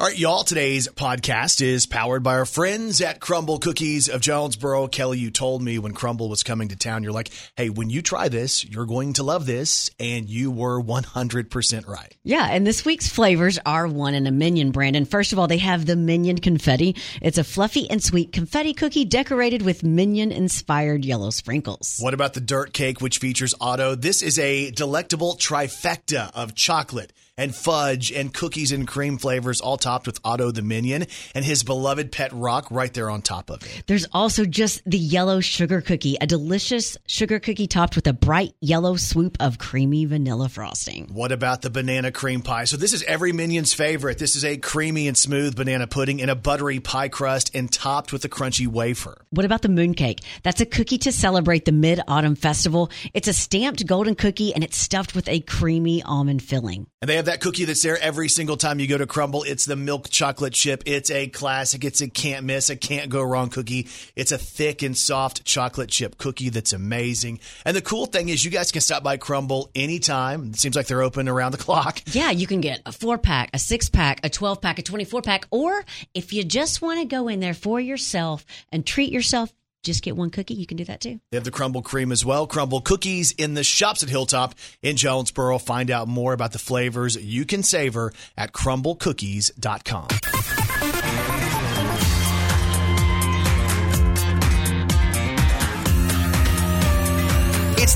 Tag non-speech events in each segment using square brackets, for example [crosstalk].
All right, y'all. Today's podcast is powered by our friends at Crumbl Cookies of Jonesboro. Kelly, you told me when Crumbl was coming to town, you're like, hey, when you try this, you're going to love this. And you were 100% right. Yeah, and this week's flavors are one in a Minion brand. And first of all, they have the Minion Confetti. It's a fluffy and sweet confetti cookie decorated with Minion inspired yellow sprinkles. What about the Dirt Cake, which features Otto? This is a delectable trifecta of chocolate and fudge and cookies and cream flavors, all topped with Otto the Minion and his beloved pet Rock right there on top of it. There's also just the yellow sugar cookie, a delicious sugar cookie topped with a bright yellow swoop of creamy vanilla frosting. What about the banana cream pie? So this is every Minion's favorite. This is a creamy and smooth banana pudding in a buttery pie crust and topped with a crunchy wafer. What about the mooncake? That's a cookie to celebrate the Mid Autumn Festival. It's a stamped golden cookie and it's stuffed with a creamy almond filling. And they have that cookie that's there every single time you go to Crumbl. It's the milk chocolate chip. It's a classic. It's a can't miss, a can't go wrong cookie. It's a thick and soft chocolate chip cookie that's amazing. And the cool thing is, you guys can stop by Crumbl anytime. It seems like they're open around the [laughs] clock. Yeah, you can get a four pack, a six pack, a 12 pack, a 24 pack, or if you just want to go in there for yourself and treat yourself, just get one cookie. You can do that too. They have the crumble cream as well. Crumbl cookies in the shops at Hilltop in Jonesboro. Find out more about the flavors you can savor at crumblcookies.com.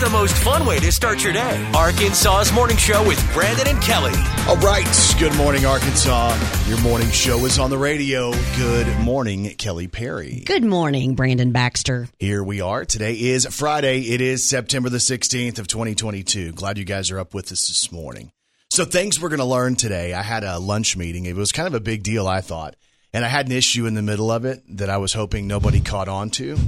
the most fun way to start your day. Arkansas's Morning Show with Brandon and Kelly. All right. Good morning, Arkansas. Your morning show is on the radio. Good morning, Kelly Perry. Good morning, Brandon Baxter. Here we are. Today is Friday. It is September the 16th of 2022. Glad you guys are up with us this morning. So things we're going to learn today. I had a lunch meeting. It was kind of a big deal, I thought. And I had an issue in the middle of it that I was hoping nobody caught on to.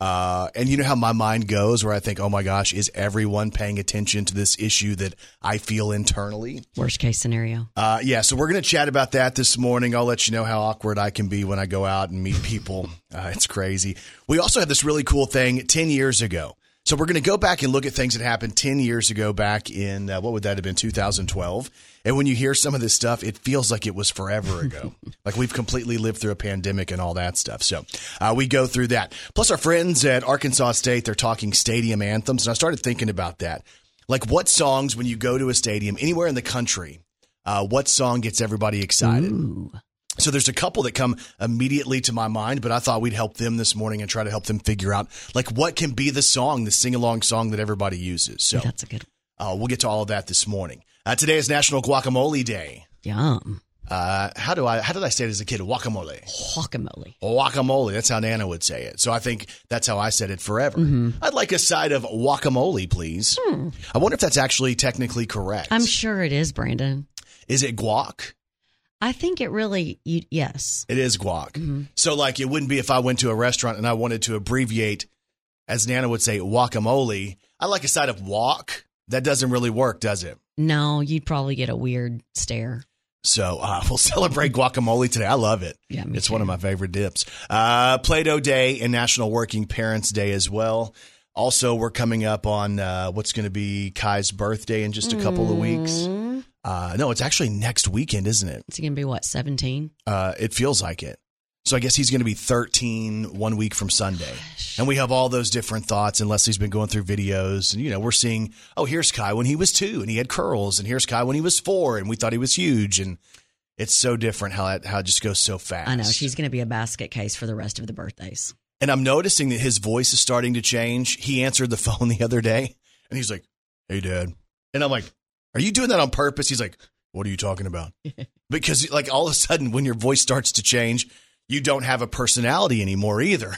Uh, and you know how my mind goes where I think, oh my gosh, is everyone paying attention to this issue that I feel internally? Worst case scenario. Uh, yeah, so we're going to chat about that this morning. I'll let you know how awkward I can be when I go out and meet people. [laughs] Uh, it's crazy. We also had this really cool thing 10 years ago. So we're going to go back and look at things that happened 10 years ago back in, uh, what would that have been, 2012. And when you hear some of this stuff, it feels like it was forever ago. [laughs] like we've completely lived through a pandemic and all that stuff. So uh, we go through that. Plus, our friends at Arkansas State, they're talking stadium anthems. And I started thinking about that. Like, what songs, when you go to a stadium anywhere in the country, uh, what song gets everybody excited? Ooh. So there's a couple that come immediately to my mind, but I thought we'd help them this morning and try to help them figure out like what can be the song, the sing along song that everybody uses. So That's a good uh, we'll get to all of that this morning. Uh, today is National Guacamole Day. Yum. Uh, how do I? How did I say it as a kid? Guacamole. Guacamole. Guacamole. That's how Nana would say it. So I think that's how I said it forever. I'd like a side of guacamole, please. I wonder if that's actually technically correct. I'm sure it is, Brandon. Is it guac? I think it really, you, yes. It is guac. So, like, it wouldn't be if I went to a restaurant and I wanted to abbreviate, as Nana would say, guacamole. I like a side of walk. That doesn't really work, does it? No, you'd probably get a weird stare. So uh, [laughs] we'll celebrate guacamole today. I love it. Yeah, it's too. one of my favorite dips. Uh, Play-Doh Day and National Working Parents Day as well. Also, we're coming up on uh, what's going to be Kai's birthday in just a couple of weeks. Uh, no, it's actually next weekend, isn't it? it? Is going to be what, 17? Uh, it feels like it. So I guess he's going to be 13 one week from Sunday. And we have all those different thoughts. And Leslie's been going through videos. And, you know, we're seeing, oh, here's Kai when he was two and he had curls. And here's Kai when he was four and we thought he was huge. And it's so different how it, how it just goes so fast. I know. She's going to be a basket case for the rest of the birthdays. And I'm noticing that his voice is starting to change. He answered the [laughs] phone the other day and he's like, hey, dad. And I'm like, are you doing that on purpose? He's like, what are you talking about? [laughs] because, like, all of a sudden, when your voice starts to change, you don't have a personality anymore either.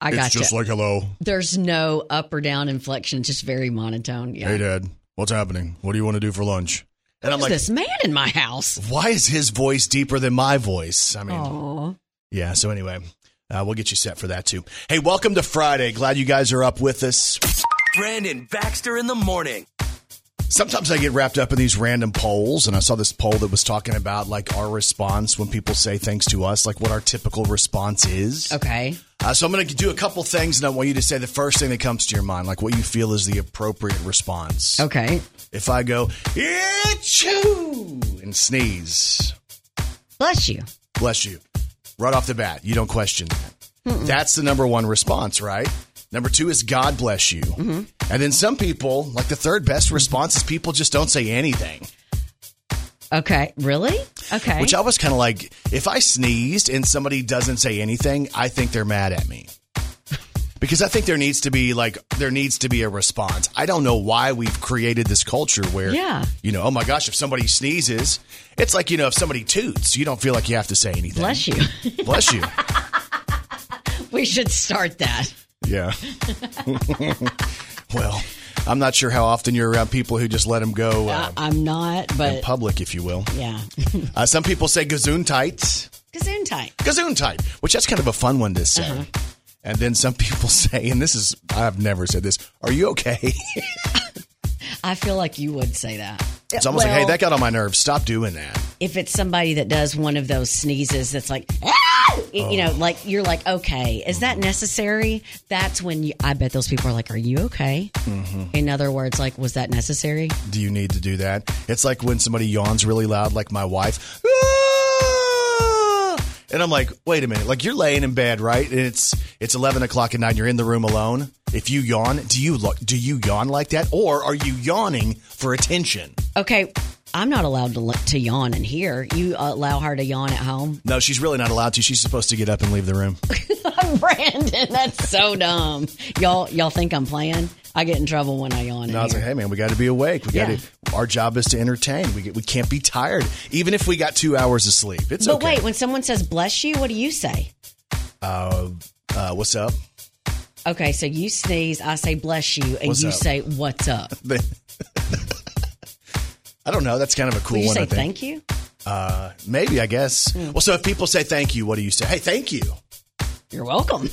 I it's got just like hello. There's no up or down inflection. It's just very monotone. Yeah. Hey dad, what's happening? What do you want to do for lunch? And I'm Who's like, this man in my house? why is his voice deeper than my voice? I mean, Oh, yeah. So anyway, uh, we'll get you set for that too. Hey, welcome to Friday. Glad you guys are up with us. Brandon Baxter in the morning. Sometimes I get wrapped up in these random polls, and I saw this poll that was talking about like our response when people say things to us, like what our typical response is. okay. Uh, so I'm going to do a couple things, and I want you to say the first thing that comes to your mind, like what you feel is the appropriate response. Okay. If I go, Achoo! and sneeze, Bless you. Bless you. Right off the bat, you don't question that. That's the number one response, right? Number two is God bless you. Mm-hmm. And then some people, like the third best response is people just don't say anything. Okay. Really? Okay. Which I was kind of like, if I sneezed and somebody doesn't say anything, I think they're mad at me. [laughs] Because I think there needs to be like there needs to be a response. I don't know why we've created this culture where Yeah. you know, oh my gosh, if somebody sneezes, it's like, you know, if somebody toots, you don't feel like you have to say anything. Bless you. Bless you. [laughs] we should start that. Yeah. [laughs] well, I'm not sure how often you're around people who just let them go uh, I'm not, but in public, if you will. yeah. [laughs] Uh, some people say gesundheit. Gazoon tight. Gesundheit, which that's kind of a fun one to say. Uh-huh. And then some people [laughs] say, and this is, I've never said this, are you okay? I feel like you would say that. It's almost like, hey, that got on my nerves. Stop doing that. if it's somebody that does one of those sneezes that's like, "Ah!" You you know, Oh. like you're like, okay, is that necessary? That's when you, I bet those people are like, are you okay? Mm-hmm. In other words, like, was that necessary? Do you need to do that? It's like when somebody yawns really loud, like my wife. "Ah!" And I'm like, wait a minute, like you're laying in bed, right? And it's it's 11 o'clock at night. You're in the room alone. If you yawn, do you do you yawn like that, or are you yawning for attention? Okay, I'm not allowed to to yawn in here. You allow her to yawn at home. No, she's really not allowed to. She's supposed to get up and leave the room. [laughs] Brandon, that's so dumb. Y'all, y'all think I'm playing? I get in trouble when I yawn. In I was like, hey man, we got to be awake. We got Yeah. to. Our job is to entertain. We get, we can't be tired, even if we got two hours of sleep. It's but okay. wait, when someone says "bless you," what do you say? Uh, what's up? Okay, so you sneeze, I say "bless you," and What's you up? say "what's up." [laughs] I don't know. That's kind of a cool Will you one. say I think. "thank you"? Maybe, I guess. Hmm. Well, so if people say thank you, what do you say? Hey, thank you. You're welcome.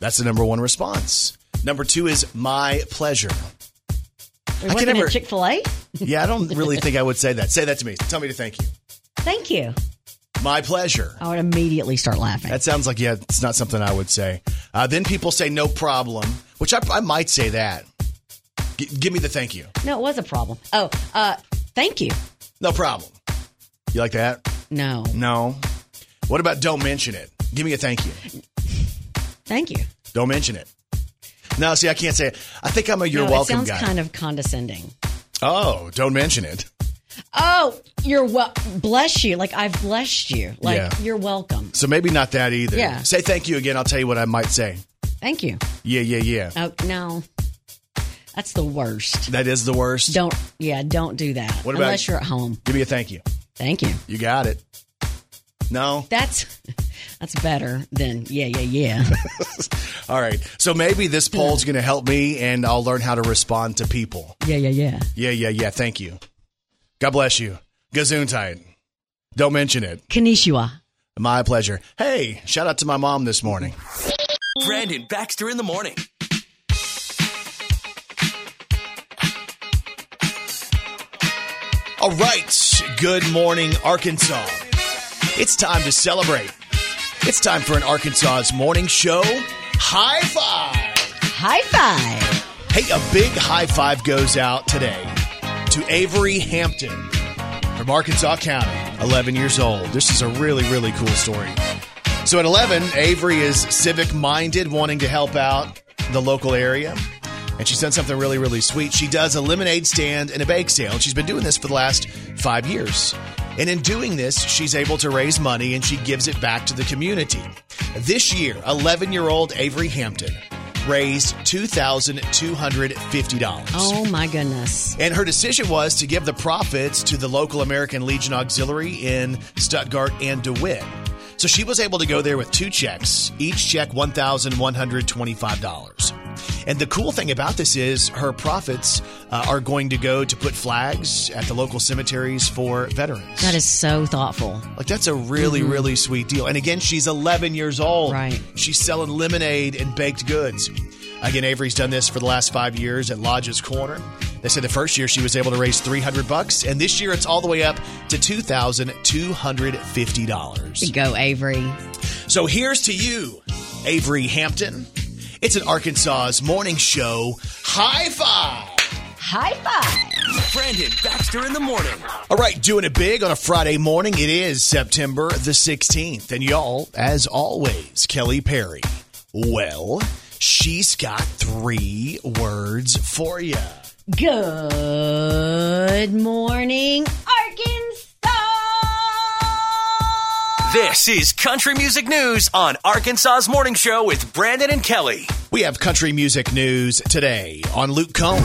That's the number one response. Number two is my pleasure. You're can working never- Chick Fil A. Yeah, I don't really think I would say that. [laughs] Say that to me. Tell me to thank you. Thank you. My pleasure. I would immediately start laughing. That sounds like, yeah, it's not something I would say. Uh, then people say no problem, which I, I might say that. G- give me the thank you. no, it was a problem. Oh, uh, thank you. No problem. You like that? No, No. What about don't mention it? Give me a thank you. thank you. Don't mention it. No, see, I can't say it. I think I'm a you're no, welcome it sounds guy. kind of condescending. oh, don't mention it. Oh, you're well. Bless you. Like I've blessed you. Like Yeah. you're welcome. So maybe not that either. Yeah. Say thank you again. I'll tell you what I might say. Thank you. Yeah, yeah, yeah. Oh no, that's the worst. That is the worst. Don't. Yeah, don't do that. What about- Unless you're at home. Give me a thank you. Thank you. You got it. No? That's [laughs] that's better than yeah, yeah, yeah. [laughs] All right. So maybe this poll's going to help me and I'll learn how to respond to people. yeah, yeah, yeah. Yeah, yeah, yeah. Thank you. God bless you. Gesundheit. Don't mention it. Konnichiwa. My pleasure. Hey, shout out to my mom this morning. Brandon Baxter in the morning. All right. Good morning, Arkansas. It's time to celebrate. It's time for an Arkansas's morning show. High five. High five. Hey, a big high five goes out today to Avery Hampton from Arkansas County, 11 years old. This is a really, really cool story. So at 11, Avery is civic minded, wanting to help out the local area. And she's done something really, really sweet. She does a lemonade stand and a bake sale. And she's been doing this for the last five years. And in doing this, she's able to raise money and she gives it back to the community. This year, 11 year old Avery Hampton raised $2,250. Oh my goodness. And her decision was to give the profits to the local American Legion Auxiliary in Stuttgart and DeWitt. So she was able to go there with two checks, each check $1,125. And the cool thing about this is her profits uh, are going to go to put flags at the local cemeteries for veterans. That is so thoughtful. Like that's a really, really sweet deal. And again, she's 11 years old. Right. She's selling lemonade and baked goods. Again, Avery's done this for the last five years at Lodge's Corner. They said the first year she was able to raise 300 bucks, and this year it's all the way up to $2,250. Go, Avery. So here's to you, Avery Hampton. It's an Arkansas's morning show. High five! High five. Brandon Baxter in the morning. All right, doing it big on a Friday morning. It is September the 16th. And y'all, as always, Kelly Perry. Well, she's got three words for you. Good morning, Arkansas. This is Country Music News on Arkansas's Morning Show with Brandon and Kelly. We have country music news today on Luke Combs.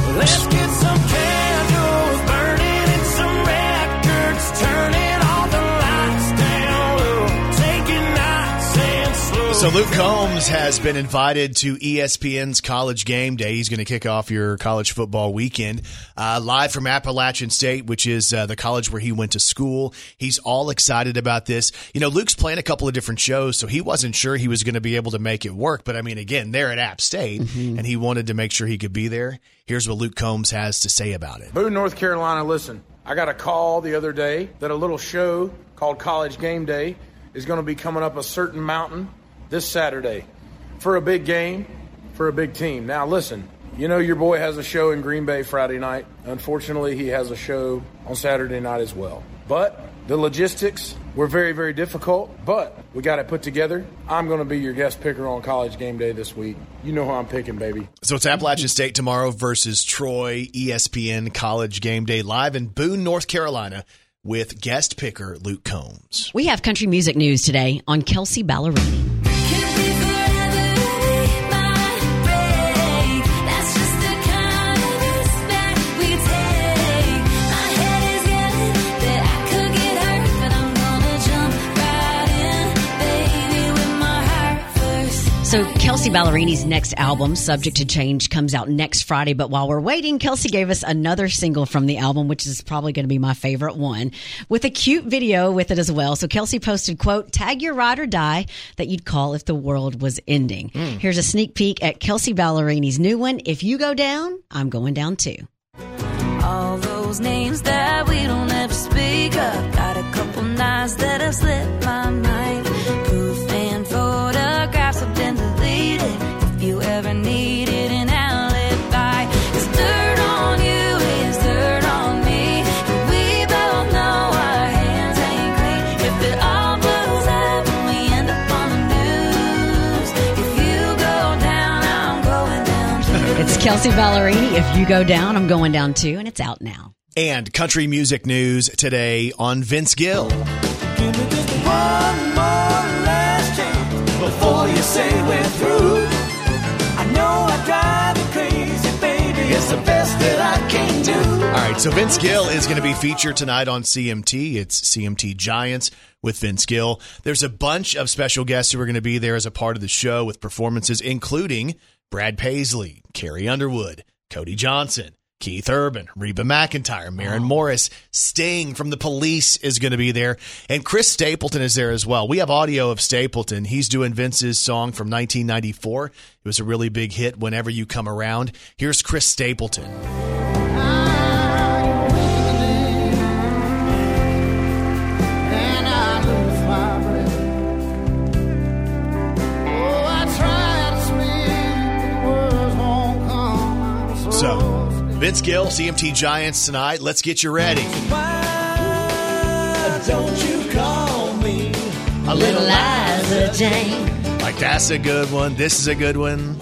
So Luke Combs has been invited to ESPN's College Game Day. He's going to kick off your college football weekend uh, live from Appalachian State, which is uh, the college where he went to school. He's all excited about this. You know, Luke's playing a couple of different shows, so he wasn't sure he was going to be able to make it work. But I mean, again, they're at App State, and he wanted to make sure he could be there. Here's what Luke Combs has to say about it. Boone, North Carolina, listen. I got a call the other day that a little show called College Game Day is going to be coming up a certain mountain this Saturday for a big game, for a big team. Now, listen, you know your boy has a show in Green Bay Friday night. Unfortunately, he has a show on Saturday night as well. But the logistics were very, very difficult, but we got it put together. I'm going to be your guest picker on College Game Day this week. You know who I'm picking, baby. So it's Appalachian State tomorrow versus Troy, ESPN College Game Day live in Boone, North Carolina with guest picker Luke Combs. We have country music news today on Kelsey Ballerini. So Kelsey Ballerini's next album, Subject to Change, comes out next Friday. But while we're waiting, Kelsey gave us another single from the album, which is probably going to be my favorite one, with a cute video with it as well. So Kelsey posted, quote, tag your ride or die that you'd call if the world was ending. Hmm. Here's a sneak peek at Kelsey Ballerini's new one. If you go down, I'm going down too. All those names that we don't ever speak of. Got a couple nights that have slipped my mind. Kelsey Ballerini. If you go down, I'm going down too. And it's out now. And country music news today on Vince Gill. Give me just one more last chance before you say we're through. I know I drive you crazy, baby. It's the best that I can do. All right, so Vince Gill is going to be featured tonight on CMT. It's CMT Giants with Vince Gill. There's a bunch of special guests who are going to be there as a part of the show with performances, including Brad Paisley, Carrie Underwood, Cody Johnson. Keith Urban, Reba McEntire, Maren Morris, Sting from the Police is going to be there, and Chris Stapleton is there as well. We have audio of Stapleton. He's doing Vince's song from 1994. It was a really big hit. Whenever you come around, here's Chris Stapleton. So, Vince Gill, CMT Giants tonight. Let's get you ready. Why don't you call me? A little Liza Jane. like that's a good one. This is a good one.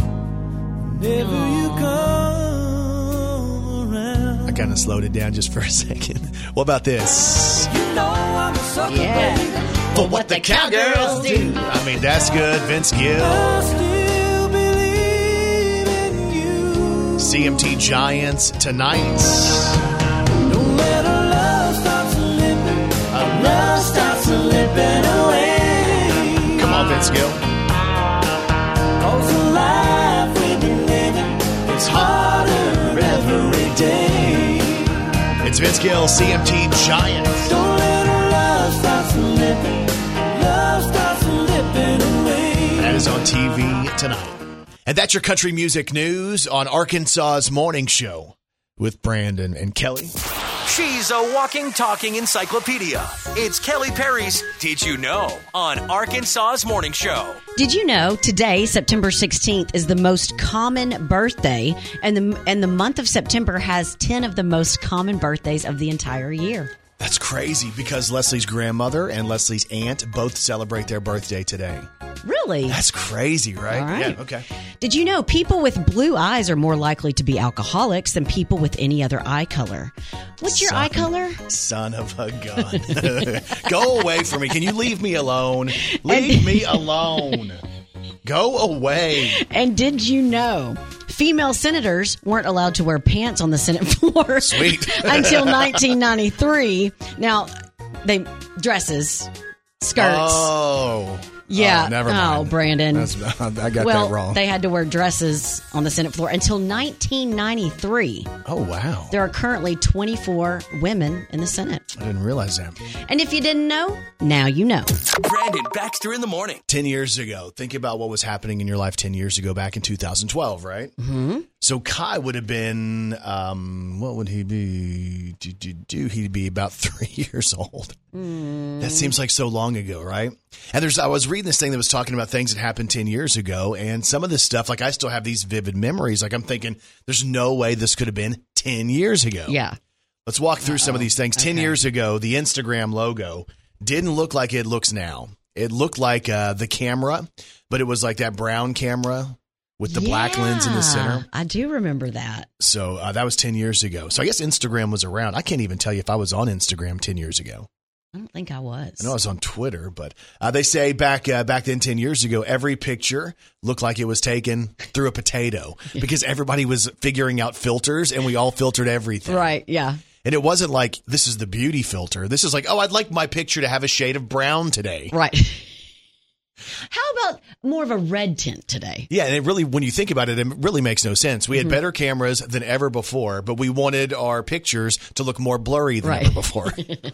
Never you come around. I kind of slowed it down just for a [laughs] second. What about this? You know I'm a sucker, Yeah. baby. For what the cowgirls do. I mean, that's good. Vince Gill, CMT Giants tonight. Don't let our love start slipping. Our love starts slipping away. Come on, Vince Gill. Cause the life we've been living, it's harder every day. It's Vince Gill, CMT Giants. Don't let love start slipping. Love starts slipping away. That is on TV tonight. And that's your country music news on Arkansas's Morning Show with Brandon and Kelly. She's a walking, talking encyclopedia. It's Kelly Perry's Did You Know on Arkansas's Morning Show. Did you know today, September 16th, is the most common birthday, and the and the month of September has 10 of the most common birthdays of the entire year. That's crazy because Leslie's grandmother and Leslie's aunt both celebrate their birthday today. Really? That's crazy, right? All right. Yeah, okay. Did you know people with blue eyes are more likely to be alcoholics than people with any other eye color? What's your eye color? Son of a gun. [laughs] Go away from me. Can you leave me alone? Leave me alone. Go away. [laughs] And did you know female senators weren't allowed to wear pants on the Senate [laughs] floor Sweet. [laughs] until 1993? Now, they dresses, skirts. Oh. Yeah. Oh, never Oh. Brandon. That's, [laughs] I got well, that wrong. they had to wear dresses on the Senate floor until 1993. oh, wow. There are currently 24 women in the Senate. I didn't realize that. And if you didn't know, now you know. Brandon Baxter in the morning. 10 years ago, think about what was happening in your life 10 years ago back in 2012, right? Mm-hmm. So Kai would have been, um, what would he be? Do, do, do, he'd be about [laughs] three years old. That seems like so long ago, right? And there's, I was reading this thing that was talking about things that happened 10 years ago. And some of this stuff, like I still have these vivid memories. Like I'm thinking, there's no way this could have been 10 years ago. Yeah. Let's walk through some of these things. 10 years ago, the Instagram logo didn't look like it looks now. It looked like uh, the camera, but it was like that brown camera with the black lens in the center. I do remember that. So uh, that was 10 years ago. So I guess Instagram was around. I can't even tell you if I was on Instagram 10 years ago. I don't think I was. I know I was on Twitter, but uh, they say back uh, back then, ten years ago, every picture looked like it was taken through a potato [laughs] because everybody was figuring out filters, and we all filtered everything. Right. Yeah. And it wasn't like this is the beauty filter. This is like, oh, I'd like my picture to have a shade of brown today. Right. [laughs] How about more of a red tint today? Yeah, and it really, when you think about it, it really makes no sense. We had better cameras than ever before, but we wanted our pictures to look more blurry than Right. ever before. [laughs] that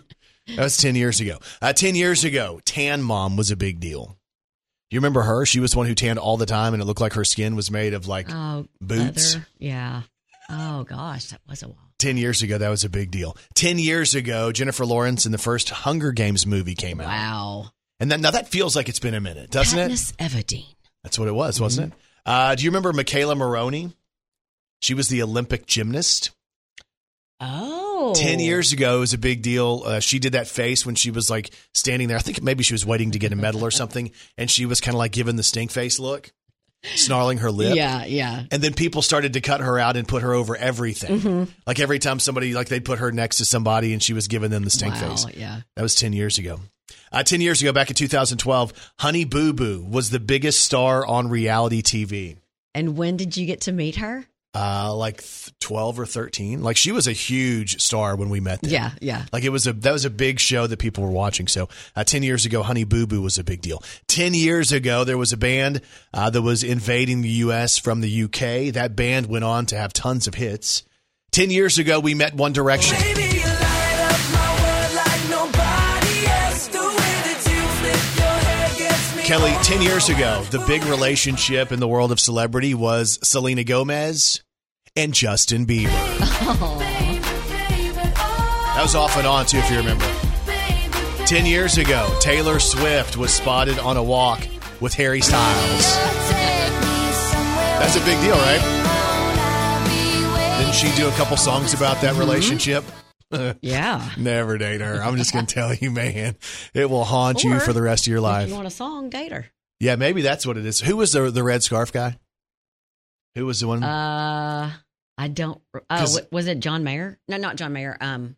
was 10 years ago. Uh, 10 years ago, tan mom was a big deal. You remember her? She was the one who tanned all the time, and it looked like her skin was made of like Oh, Boots? leather. Yeah. Oh gosh, that was a while. 10 years ago. That was a big deal. 10 years ago, Jennifer Lawrence in the first Hunger Games movie came out. Wow. And then, now that feels like it's been a minute, doesn't it? Katniss Everdeen. That's what it was, wasn't it? Uh, do you remember McKayla Maroney? She was the Olympic gymnast. Oh. 10 years ago, it was a big deal. Uh, she did that face when she was like standing there. I think maybe she was waiting to get a medal or [laughs] something. And she was kind of like giving the stink face look, snarling her lip. Yeah, yeah. And then people started to cut her out and put her over everything. Mm-hmm. Like every time somebody, like they'd put her next to somebody and she was giving them the stink Wow, face. yeah. That was 10 years ago. Uh, 10 years ago, back in 2012, Honey Boo Boo was the biggest star on reality TV. And when did you get to meet her? Uh, like th- 12 or 13. Like she was a huge star when we met them. Yeah, yeah. Like it was a that was a big show that people were watching. So uh, ten years ago, Honey Boo Boo was a big deal. Ten years ago, there was a band uh, that was invading the U.S. from the UK. That band went on to have tons of hits. Ten years ago, we met One Direction. Baby, Kelly, ten years ago, the big relationship in the world of celebrity was Selena Gomez and Justin Bieber. That was off and on too, if you remember. Ten years ago, Taylor Swift was spotted on a walk with Harry Styles. That's a big deal, right? Didn't she do a couple songs about that mm-hmm. relationship? Yeah. [laughs] Never date her. I'm just going to tell you, man, it will haunt you for the rest of your If life. you want a song, date her. Yeah, maybe that's what it is. Who was the the red scarf guy? Who was the one? Uh, I don't. Oh, was it John Mayer? No, not John Mayer. Um,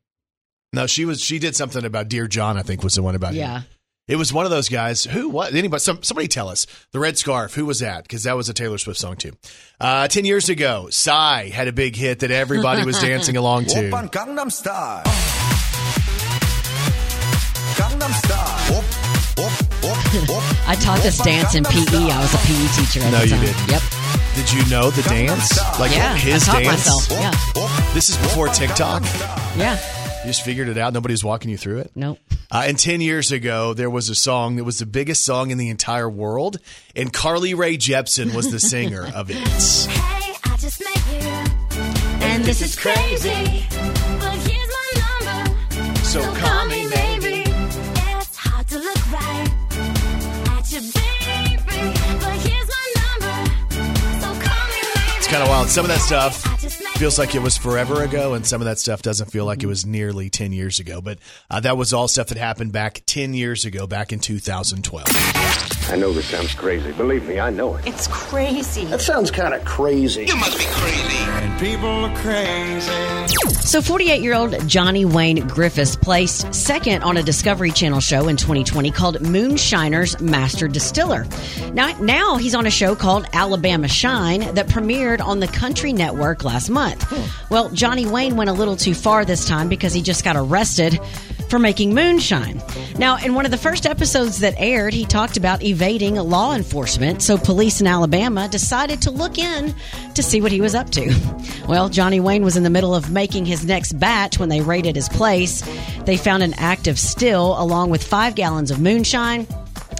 no, she was. She did something about Dear John. I think was the one about him. It was one of those guys. Who? What? Anybody? Some, somebody tell us. The red scarf. Who was that? Because that was a Taylor Swift song too. Uh, Ten years ago, Psy had a big hit that everybody was dancing along to. Gangnam Style. Gangnam Style. [laughs] I taught this dance in PE. I was a PE teacher. At no, the time. you did. Yep. Did you know the dance? Like yeah, his I dance. Myself. Yeah. This is before TikTok. Yeah. You just figured it out. Nobody's walking you through it. Nope. Uh, and 10 years ago, there was a song that was the biggest song in the entire world, and Carly Rae Jepsen was the singer of it. Hey, I just met you. And this is crazy. But here's my number, So call me maybe. It's hard to look right at you, baby. But here's my number. So call me maybe. It's kind of wild. Some of that stuff I just met feels like it was forever ago, and some of that stuff doesn't feel like it was nearly 10 years ago. But uh, that was all stuff that happened back 10 years ago, back in 2012. I know this sounds crazy. Believe me, I know it. It's crazy. That sounds kind of crazy. You must be crazy. And people are crazy. So, 48 year old Johnny Wayne Griffiths placed second on a Discovery Channel show in 2020 called Moonshiner's Master Distiller. Now, now he's on a show called Alabama Shine that premiered on the Country Network last month. Well, Johnny Wayne went a little too far this time because he just got arrested for making moonshine. Now, in one of the first episodes that aired, he talked about evading law enforcement, so police in Alabama decided to look in to see what he was up to. [laughs] Well, Johnny Wayne was in the middle of making his next batch when they raided his place. They found an active still along with five gallons of moonshine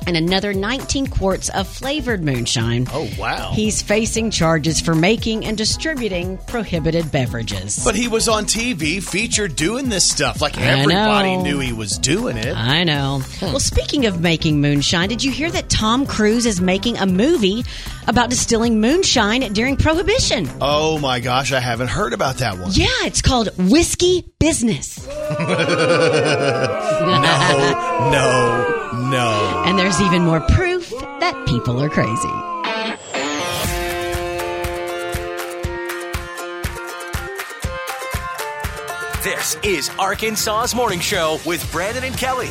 and another 19 quarts of flavored moonshine. Oh, wow. He's facing charges for making and distributing prohibited beverages. But he was on TV featured doing this stuff. Like everybody knew he was doing it. I know. Well, speaking of making moonshine, did you hear that Tom Cruise is making a movie about distilling moonshine during Prohibition? Oh my gosh, I haven't heard about that one. Yeah, it's called Whiskey Business. [laughs] No, no, no. And there's even more proof that people are crazy. This is Arkansas's Morning Show with Brandon and Kelly.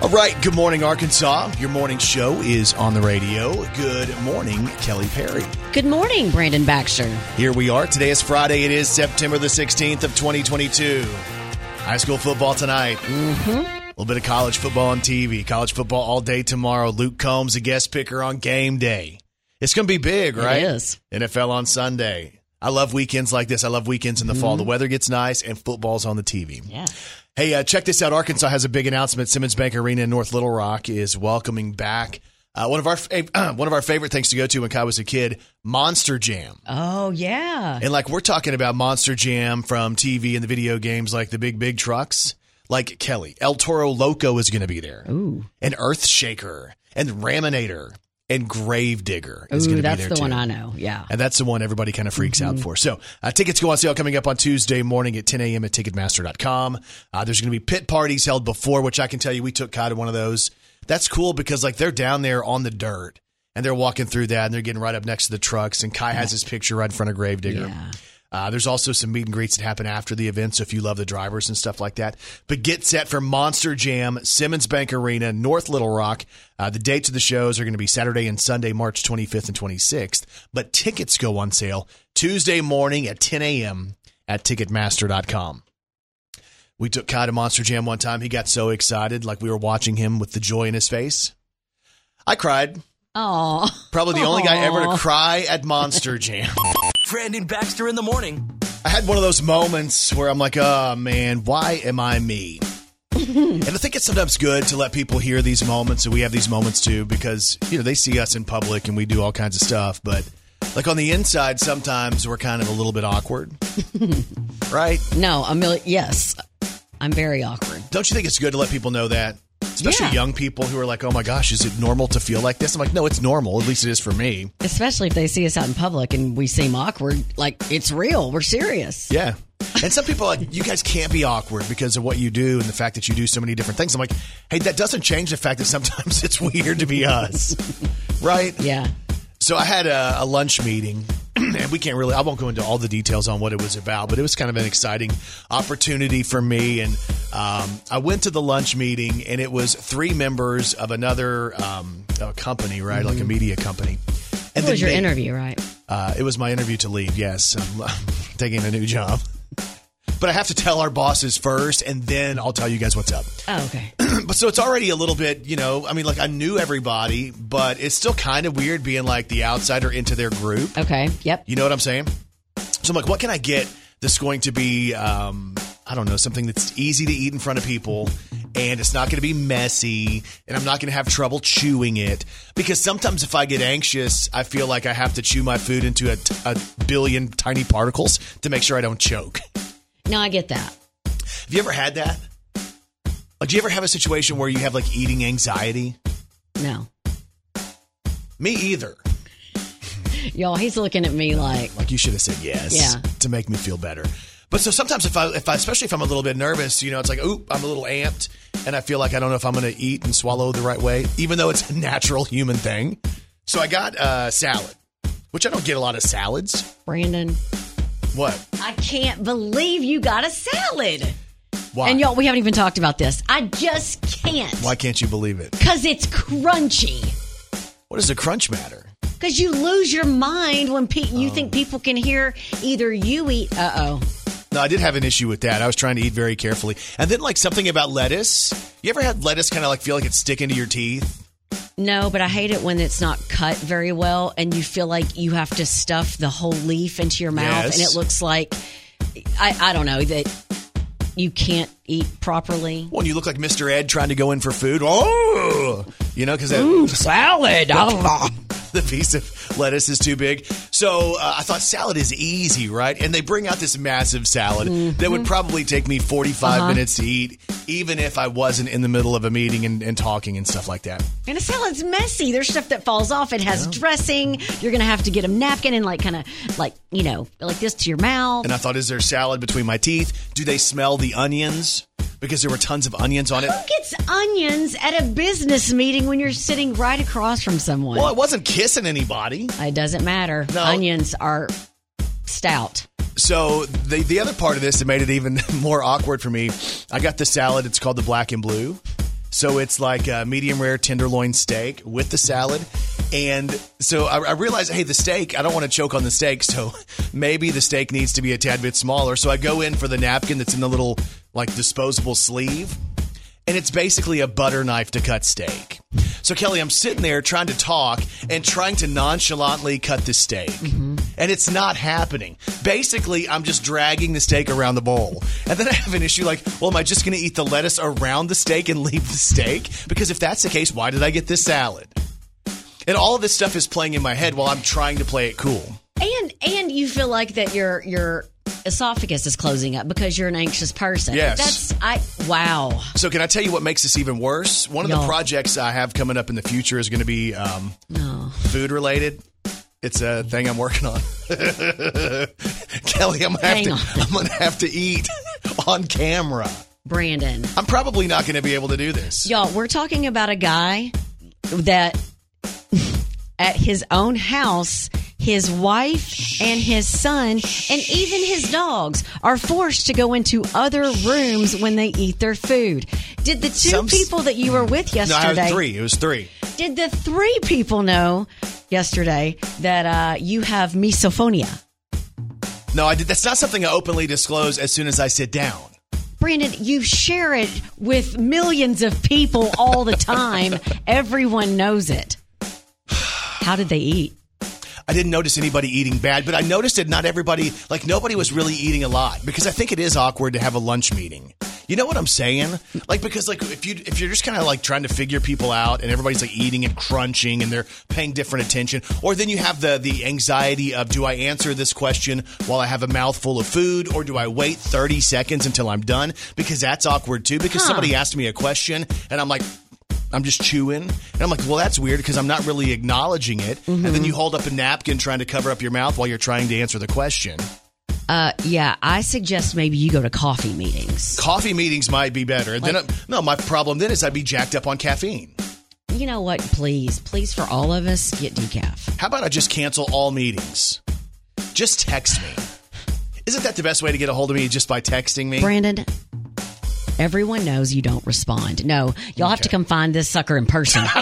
All right, good morning, Arkansas. Your morning show is on the radio. Good morning, Kelly Perry. Good morning, Brandon Baxter. Here we are. Today is Friday. It is September the 16th of 2022. High school football tonight. Mm-hmm. A little bit of college football on TV. College football all day tomorrow. Luke Combs, a guest picker on game day. It's going to be big, right? is. NFL on Sunday. I love weekends like this. I love weekends in the fall. The weather gets nice and football's on the TV. Yeah. Hey, uh, check this out. Arkansas has a big announcement. Simmons Bank Arena in North Little Rock is welcoming back uh, one of our fav- [clears throat] one of our favorite things to go to when Kai was a kid, Monster Jam. Oh, yeah. And like we're talking about Monster Jam from TV and the video games, like the big big trucks. Like Kelly, El Toro Loco is going to be there, Ooh. and Earth Shaker, and Raminator, and Grave Digger is going to be there. that's the too. one I know. Yeah. And that's the one everybody kind of freaks out for. So uh, tickets go on sale coming up on Tuesday morning at 10 a.m. at Ticketmaster.com. Uh, there's going to be pit parties held before, which I can tell you we took Kai to one of those. That's cool because like they're down there on the dirt and they're walking through that and they're getting right up next to the trucks and Kai has his picture right in front of Gravedigger. Yeah. Uh, there's also some meet and greets that happen after the event, so if you love the drivers and stuff like that. But get set for Monster Jam, Simmons Bank Arena, North Little Rock. Uh, the dates of the shows are going to be Saturday and Sunday, March 25th and 26th. But tickets go on sale Tuesday morning at 10 a.m. at Ticketmaster.com. We took Kai to Monster Jam one time. He got so excited, like we were watching him with the joy in his face. I cried. Oh. Probably the only guy ever to [laughs] cry at Monster Jam. Brandon Baxter in the morning. I had one of those moments where I'm like, oh man, why am I me? [laughs] and I think it's sometimes good to let people hear these moments, and we have these moments too, because you know they see us in public and we do all kinds of stuff, but like on the inside, sometimes we're kind of a little bit awkward, [laughs] right? No, a million. Yes. I'm very awkward. Don't you think it's good to let people know that? Especially Yeah. young people who are like, oh my gosh, is it normal to feel like this? I'm like, no, it's normal. At least it is for me. Especially if they see us out in public and we seem awkward. Like, it's real. We're serious. Yeah. And some people are like, you guys can't be awkward because of what you do and the fact that you do so many different things. I'm like, hey, that doesn't change the fact that sometimes [laughs] it's weird to be us. [laughs] right? Yeah. So I had a, a lunch meeting, [clears throat] and we can't really, I won't go into all the details on what it was about, but it was kind of an exciting opportunity for me. And um, I went to the lunch meeting, and it was three members of another um, company, right? Like a media company. And It was your they- interview, right? uh, it was my interview to leave. Yes, I'm, [laughs] I'm taking a new job. But I have to tell our bosses first, and then I'll tell you guys what's up. Oh, okay. [clears throat] But so it's already a little bit, you know, I mean, like I knew everybody, but it's still kind of weird being like the outsider into their group. Okay. Yep. You know what I'm saying? So I'm like, what can I get that's going to be, um, I don't know, something that's easy to eat in front of people and it's not going to be messy and I'm not going to have trouble chewing it. Because sometimes if I get anxious, I feel like I have to chew my food into a, t- a billion tiny particles to make sure I don't choke. No, I get that. Have you ever had that? Do you ever have a situation where you have like eating anxiety? No. Me either. [laughs] Y'all, he's looking at me like, Like you should have said yes. Yeah. To make me feel better. But so sometimes if I, if I, especially if I'm a little bit nervous, you know, it's like, oop, I'm a little amped, and I feel like I don't know if I'm going to eat and swallow the right way, even though it's a natural human thing. So I got uh, salad, which I don't get a lot of salads. Brandon, What? I can't believe you got a salad. Why? And y'all, we haven't even talked about this. I just can't. Why can't you believe it? Because it's crunchy. What does the crunch matter? Because you lose your mind when pe- you think people can hear either you eat. Uh oh. No, I did have an issue with that. I was trying to eat very carefully. And then, like, something about lettuce. You ever had lettuce kind of like feel like it's sticking to your teeth? No, but I hate it when it's not cut very well and you feel like you have to stuff the whole leaf into your mouth Yes. and it looks like, I, I don't know, that you can't eat properly. When you look like Mr. Ed trying to go in for food. Oh! You know, because that. salad. [laughs] Oh. Ah. [laughs] the piece of lettuce is too big. So uh, I thought salad is easy, right? And they bring out this massive salad that would probably take me 45 minutes to eat, even if I wasn't in the middle of a meeting and, and talking and stuff like that. And a salad's messy. There's stuff that falls off. It has dressing. You're going to have to get a napkin and like kind of like, you know, like this to your mouth. And I thought, is there salad between my teeth? Do they smell the onions? Because there were tons of onions on it. Who gets onions at a business meeting when you're sitting right across from someone? Well, I wasn't kissing anybody. It doesn't matter. No. Onions are stout. So the the other part of this that made it even [laughs] more awkward for me, I got the salad. It's called the black and blue. So it's like a medium rare tenderloin steak with the salad. And so I, I realized, hey, the steak, I don't want to choke on the steak. So [laughs] maybe the steak needs to be a tad bit smaller. So I go in for the napkin that's in the little like disposable sleeve. And it's basically a butter knife to cut steak. So Kelly, I'm sitting there trying to talk and trying to nonchalantly cut the steak. Mm-hmm. And it's not happening. Basically, I'm just dragging the steak around the bowl. And then I have an issue like, well, am I just going to eat the lettuce around the steak and leave the steak? Because if that's the case, why did I get this salad? And all of this stuff is playing in my head while I'm trying to play it cool. And and you feel like that your your esophagus is closing up because you're an anxious person. Yes. That's I wow. So can I tell you what makes this even worse? One of the Y'all. projects I have coming up in the future is going to be um, No. food related. It's a thing I'm working on. [laughs] Kelly, I'm gonna have to on. I'm gonna have to eat on camera. Brandon. I'm probably not going to be able to do this. Y'all, we're talking about a guy that [laughs] at his own house, his wife and his son and even his dogs are forced to go into other rooms when they eat their food. Did the two Some- people that you were with yesterday? No, I three. It was three. Did the three people know yesterday that uh, you have misophonia? No, I did. That's not something I openly disclose as soon as I sit down. Brandon, you share it with millions of people all the time. [laughs] Everyone knows it. How did they eat? I didn't notice anybody eating bad, but I noticed that not everybody, like nobody was really eating a lot because I think it is awkward to have a lunch meeting. You know what I'm saying? Like because like if you if you're just kind of like trying to figure people out and everybody's like eating and crunching and they're paying different attention, or then you have the the anxiety of do I answer this question while I have a mouthful of food or do I wait 30 seconds until I'm done? Because that's awkward too. Because somebody asked me a question and I'm like. I'm just chewing. And I'm like, well, that's weird because I'm not really acknowledging it. And then you hold up a napkin trying to cover up your mouth while you're trying to answer the question. Uh, yeah, I suggest maybe you go to coffee meetings. Coffee meetings might be better. then, I, no, my problem then is I'd be jacked up on caffeine. You know what? Please, please, for all of us, get decaf. How about I just cancel all meetings? Just text me. Isn't that the best way to get a hold of me just by texting me? Brandon, everyone knows you don't respond. No, y'all have to come find this sucker in person. [laughs]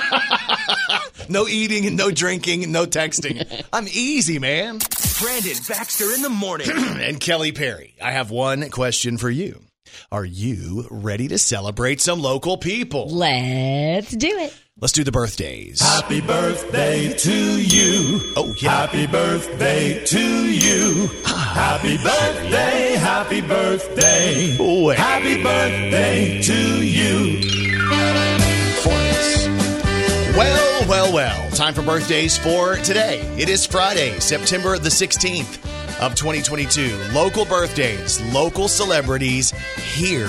No eating and no drinking and no texting. I'm easy, man. Brandon Baxter in the morning. [clears throat] and Kelly Perry, I have one question for you. Are you ready to celebrate some local people? Let's do it. Let's do the birthdays. Happy birthday to you. Oh, yeah. Happy birthday to you. Ah. Happy birthday, happy birthday. Way. Happy birthday to you. Well, well, well. Time for birthdays for today. It is Friday, September the 16th of 2022. Local birthdays, local celebrities. Here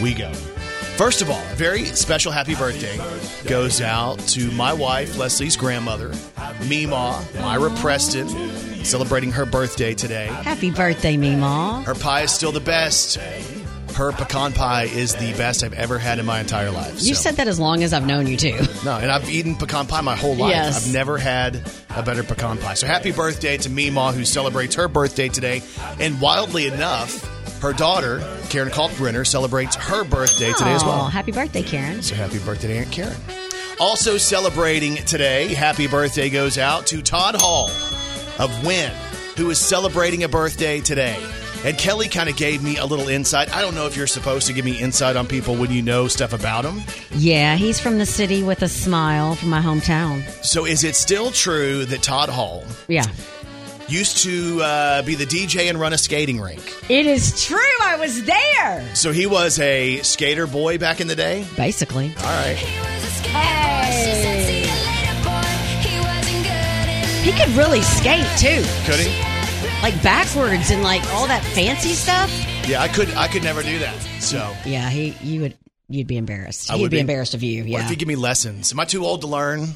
we go. First of all, very special happy birthday goes out to my wife, Leslie's grandmother, Mima, Myra Preston, celebrating her birthday today. Happy birthday, Mima. Her pie is still the best. Her pecan pie is the best I've ever had in my entire life. You've So- said that as long as I've known you, too. [laughs] no, and I've eaten pecan pie my whole life. Yes. I've never had a better pecan pie. So happy birthday to Mima, who celebrates her birthday today. And wildly enough, her daughter, Karen Kalkbrenner, celebrates her birthday today as well. Happy birthday, Karen. So happy birthday to Aunt Karen. Also celebrating today, happy birthday goes out to Todd Hall of Wynne, who is celebrating a birthday today. And Kelly kind of gave me a little insight. I don't know if you're supposed to give me insight on people when you know stuff about them. Yeah, he's from the city with a smile from my hometown. So is it still true that Todd Hall Yeah. Used to uh, be the DJ and run a skating rink? It is true. I was there. So he was a skater boy back in the day? Basically. All right. He could really skate, too. Could he? Like backwards and like all that fancy stuff. Yeah, I could I could never do that. So Yeah, he you would you'd be embarrassed. I He'd would be, be. embarrassed of you. what Yeah. if you give me lessons? Am I too old to learn?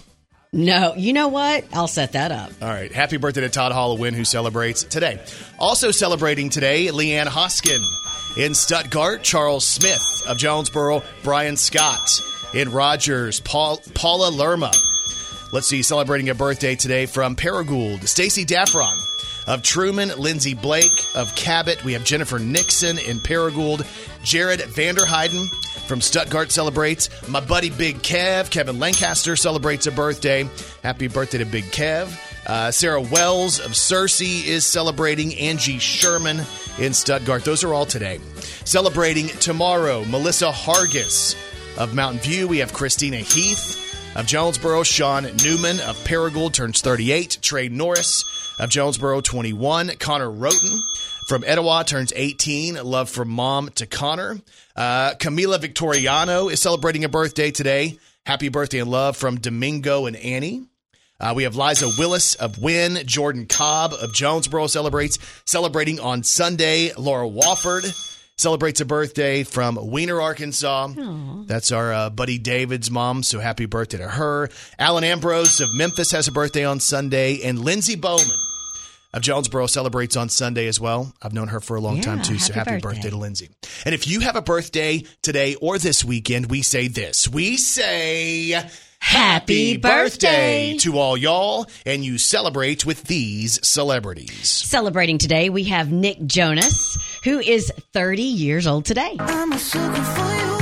No, you know what? I'll set that up. All right. Happy birthday to Todd Hollowin, who celebrates today. Also celebrating today, Leanne Hoskin. In Stuttgart, Charles Smith of Jonesboro, Brian Scott. In Rogers, Paul, Paula Lerma. Let's see, celebrating a birthday today from Paragould, Stacy Daffron of Trumann, Lindsay Blake of Cabot. We have Jennifer Nixon in Paragould, Jared Vanderheiden from Stuttgart celebrates. My buddy Big Kev, Kevin Lancaster, celebrates a birthday. Happy birthday to Big Kev. Uh, Sarah Wells of Searcy is celebrating. Angie Sherman in Stuttgart. Those are all today. Celebrating tomorrow, Melissa Hargis of Mountain View. We have Christina Heath of Jonesboro. Sean Newman of Paragould turns 38. Trey Norris of Jonesboro, 21. Connor Roten from Etowah turns 18. Love from mom to Connor. Uh, Camila Victoriano is celebrating a birthday today. Happy birthday and love from Domingo and Annie. Uh, we have Liza Willis of Wynne, Jordan Cobb of Jonesboro celebrates celebrating on Sunday. Laura Wofford celebrates a birthday from Weiner, Arkansas. That's our uh, buddy David's mom, so happy birthday to her. Alan Ambrose of Memphis has a birthday on Sunday, and Lindsay Bowman of Jonesboro celebrates on Sunday as well. I've known her for a long Yeah, time too, so happy happy birthday. birthday. to Lindsay. And if you have a birthday today or this weekend, we say this. We say Happy birthday. to all y'all, and you celebrate with these celebrities. Celebrating today, we have Nick Jonas, who is 30 years old today. I'm a sucker for you.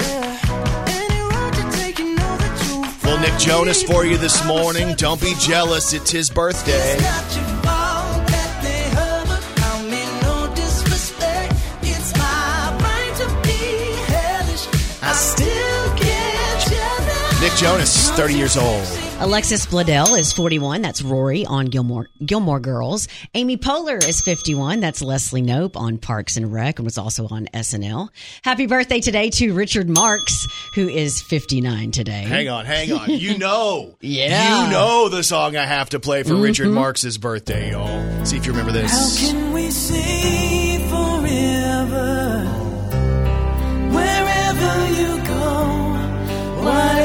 Yeah. Any road you take, you know that you'll Well, Nick Jonas me. for you this morning. Don't be jealous. It's his birthday. It's not your fault that they hurt, but I mean no disrespect. It's my right to be hellish. I still get jealous. Nick Jonas, 30 years old. Alexis Bledel is 41. That's Rory on Gilmore Gilmore Girls. Amy Poehler is 51. That's Leslie Knope on Parks and Rec and was also on SNL. Happy birthday today to Richard Marx, who is 59 today. Hang on, hang on. You know. [laughs] Yeah. You know the song I have to play for Richard mm-hmm. Marx' birthday, y'all. See if you remember How this. can we say forever? Wherever you go, whatever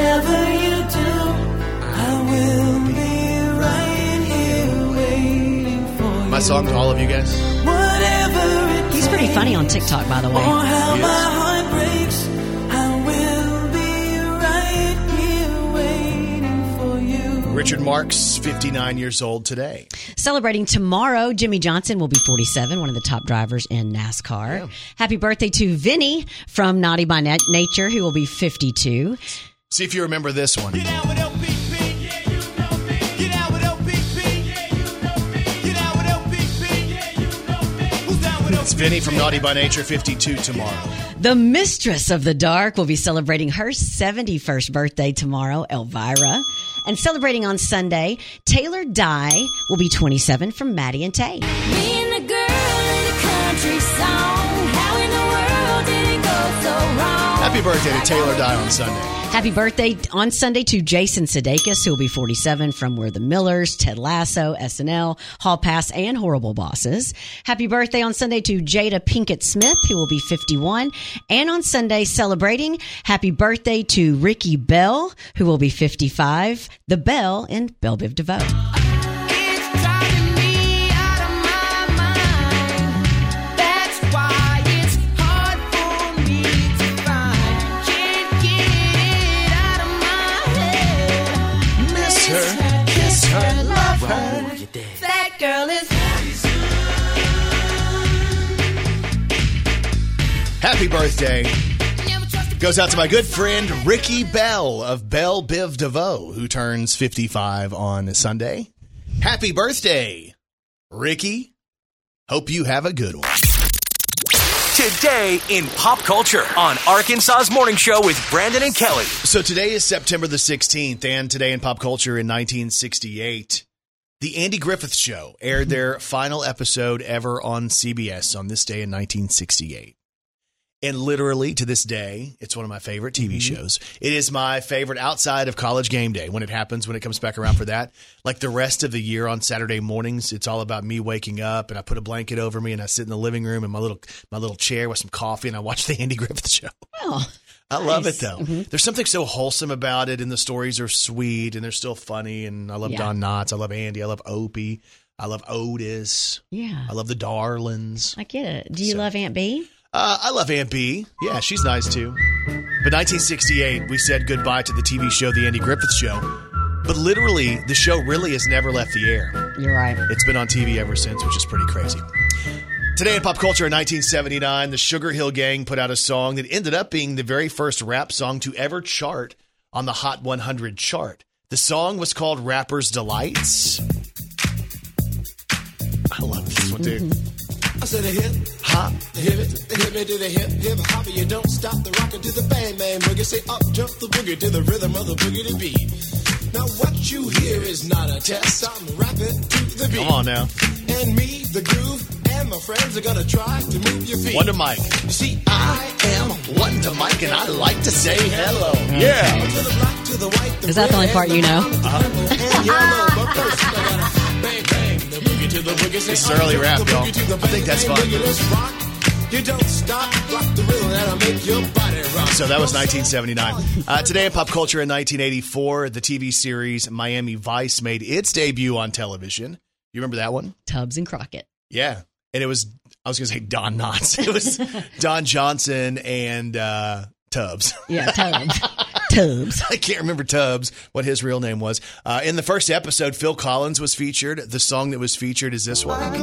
waiting for you. My song to all of you guys. Whatever He's pretty funny on TikTok, by the way. Oh, how He is. my heart breaks, I will be right here waiting for you. Richard Marx, 59 years old today. Celebrating tomorrow, Jimmie Johnson will be 47, one of the top drivers in NASCAR. Happy birthday to Vinny from Naughty by Nat- Nature, who will be 52. See if you remember this one. It's Vinny from Naughty by Nature, 52 tomorrow. The Mistress of the Dark will be celebrating her 71st birthday tomorrow, Elvira. And celebrating on Sunday, Taylor Dye will be 27 from Maddie and Tay. Being a girl in a country song. How in the world did it go so wrong? Happy birthday to Taylor Dye on Sunday. Happy birthday on Sunday to Jason Sudeikis, who will be 47 from We're the Millers, Ted Lasso, SNL, Hall Pass, and Horrible Bosses. Happy birthday on Sunday to Jada Pinkett Smith, who will be 51. And on Sunday, celebrating, happy birthday to Ricky Bell, who will be 55. The Bell in Bell Biv DeVoe. Girl is. Happy birthday goes out to my good friend Ricky Bell of Bell Biv DeVoe, who turns 55 on Sunday. Happy birthday, Ricky. Hope you have a good one. Today in pop culture on Arkansas's Morning Show with Brandon and Kelly. So today is September the 16th, and today in pop culture in 1968, the Andy Griffith Show aired their [laughs] final episode ever on CBS on this day in 1968. And literally to this day, it's one of my favorite TV mm-hmm. shows. It is my favorite outside of college game day when it happens, when it comes back around for that. Like the rest of the year on Saturday mornings, it's all about me waking up and I put a blanket over me and I sit in the living room in my little my little chair with some coffee and I watch the Andy Griffith Show. Oh, I love it Nice. Mm-hmm. though. There's something so wholesome about it, and the stories are sweet, and they're still funny. And I love Yeah. Don Knotts. I love Andy. I love Opie. I love Otis. yeah. I love the Darlings. I get it. Do you So- love Aunt Bee? Uh, I love Aunt Bee. Yeah, she's nice too. But 1968, we said goodbye to the TV show, The Andy Griffith Show. But literally, the show really has never left the air. You're right. It's been on TV ever since, which is pretty crazy. Today in pop culture in 1979, the Sugar Hill Gang put out a song that ended up being the very first rap song to ever chart on the Hot 100 chart. The song was called Rapper's Delights. I love this one, dude. I said a hip Hop. hip it, hip it to the hip hip hop. You don't stop the rockin' to the bang bang boogie. Say up jump the boogie to the rhythm of the boogie to beat. Now what you hear is not a test. I'm rapping to the beat. Come on now. And me, the groove, and my friends are gonna try to move your feet. Wonder Mike. You see, I am Wonder Mike, and I like to say hello. Yeah. to the black, to the white. The Is that the only part you know? and yellow. But first, I gotta bang bang the boogie to the boogie. Say It's up, early rap, the y'all. boogie to the I think that's fun. boogie. Let's rock. You don't stop, rock the rhythm that'll make your body rock. So that was 1979. Uh, today in pop culture in 1984, the TV series Miami Vice made its debut on television. You remember that one? Tubbs and Crockett. Yeah. And it was, I was going to say Don Knotts. [laughs] It was Don Johnson and uh, Tubbs. Yeah, [laughs] Tubbs. Tubbs. I can't remember Tubbs, what his real name was. Uh, in the first episode, Phil Collins was featured. The song that was featured is this one.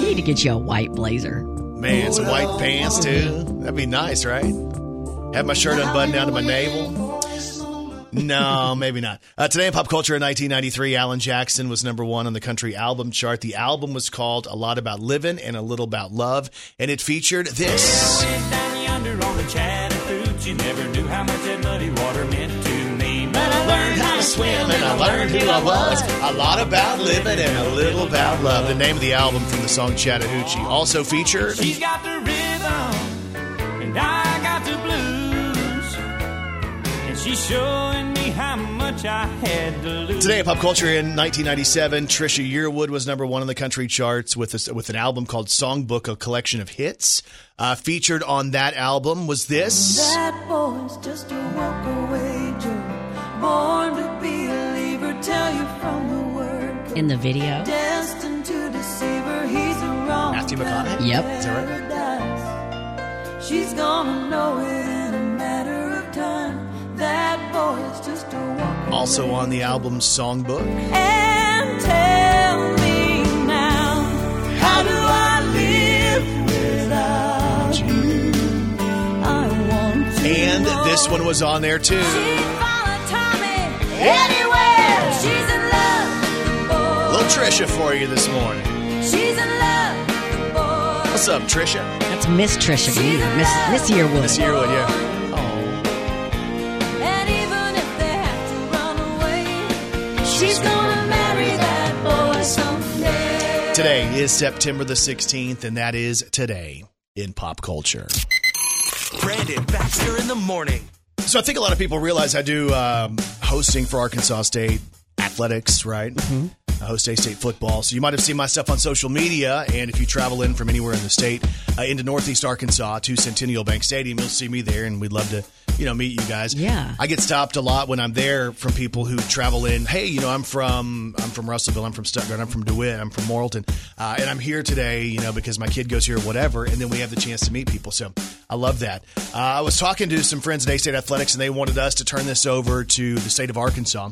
You need to get you a white blazer. Man, some white pants too. That'd be nice, right? Have my shirt unbuttoned down to my navel. No, maybe not. Uh, today in pop culture in 1993, Alan Jackson was number one on the country album chart. The album was called A Lot About Living and a Little About Love, and it featured this. down yonder on the Chattahoochee. Never knew how much that muddy water meant to me. But I learned how to swim and I learned who I was. A lot about living and a little about love. The name of the album from the song Chattahoochee also featured. She's got the rhythm, and I got the blues. And she's showing me how much I had to lose. Today in pop culture in 1997, Trisha Yearwood was number one on the country charts with a, with an album called Songbook, a collection of hits. Uh, featured on that album was this. That boy's just a walk away Joe. Born to be a leaver, tell you from the word. In the video. Destined to deceive her, he's a wrong. Matthew McConaughey? Yep. Is that right? She's gonna know it in a matter of time. Also on the album Songbook. And tell me now, how do I live without you? I want to And know. this one was on there too. She'd Tommy anywhere. She's in love, boy. Little Trisha for you this morning. She's in love, boy. What's up, Trisha? That's Miss Trisha Miss, Miss Yearwood. Miss Yearwood, yeah. She's gonna marry that boy someday. Today is September the 16th, and that is today in pop culture. Brandon Baxter in the morning. So I think a lot of people realize I do um, hosting for Arkansas State athletics, right? Mm-hmm. I host A State football. So you might have seen my stuff on social media. And if you travel in from anywhere in the state uh, into Northeast Arkansas to Centennial Bank Stadium, you'll see me there, and we'd love to, you know, meet you guys. Yeah. I get stopped a lot when I'm there from people who travel in. Hey, you know, I'm from I'm from Russellville, I'm from Stuttgart, I'm from DeWitt, I'm from Morrilton, uh, and I'm here today, you know, because my kid goes here, or whatever. And then we have the chance to meet people. So I love that. Uh, I was talking to some friends at A State Athletics, and they wanted us to turn this over to the state of Arkansas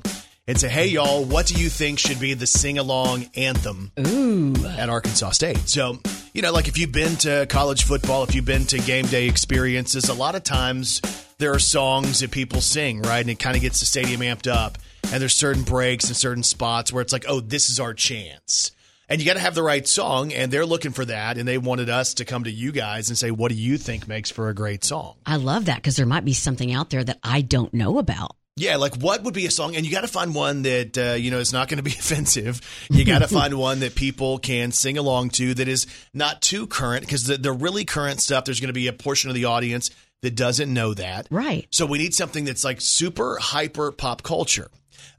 and say, "Hey, y'all, what do you think should be the sing-along anthem at Arkansas State?" So, you know, like if you've been to college football, if you've been to game day experiences, a lot of times there are songs that people sing, right, and it kind of gets the stadium amped up. And there's certain breaks and certain spots where it's like, "Oh, this is our chance." And you got to have the right song, and they're looking for that. And they wanted us to come to you guys and say, "What do you think makes for a great song?" I love that because there might be something out there that I don't know about. Yeah, like what would be a song? And you got to find one that uh, you know is not going to be [laughs] offensive. You got to [laughs] find one that people can sing along to that is not too current because the, the really current stuff. There's going to be a portion of the audience that doesn't know that. Right. So we need something that's like super hyper pop culture.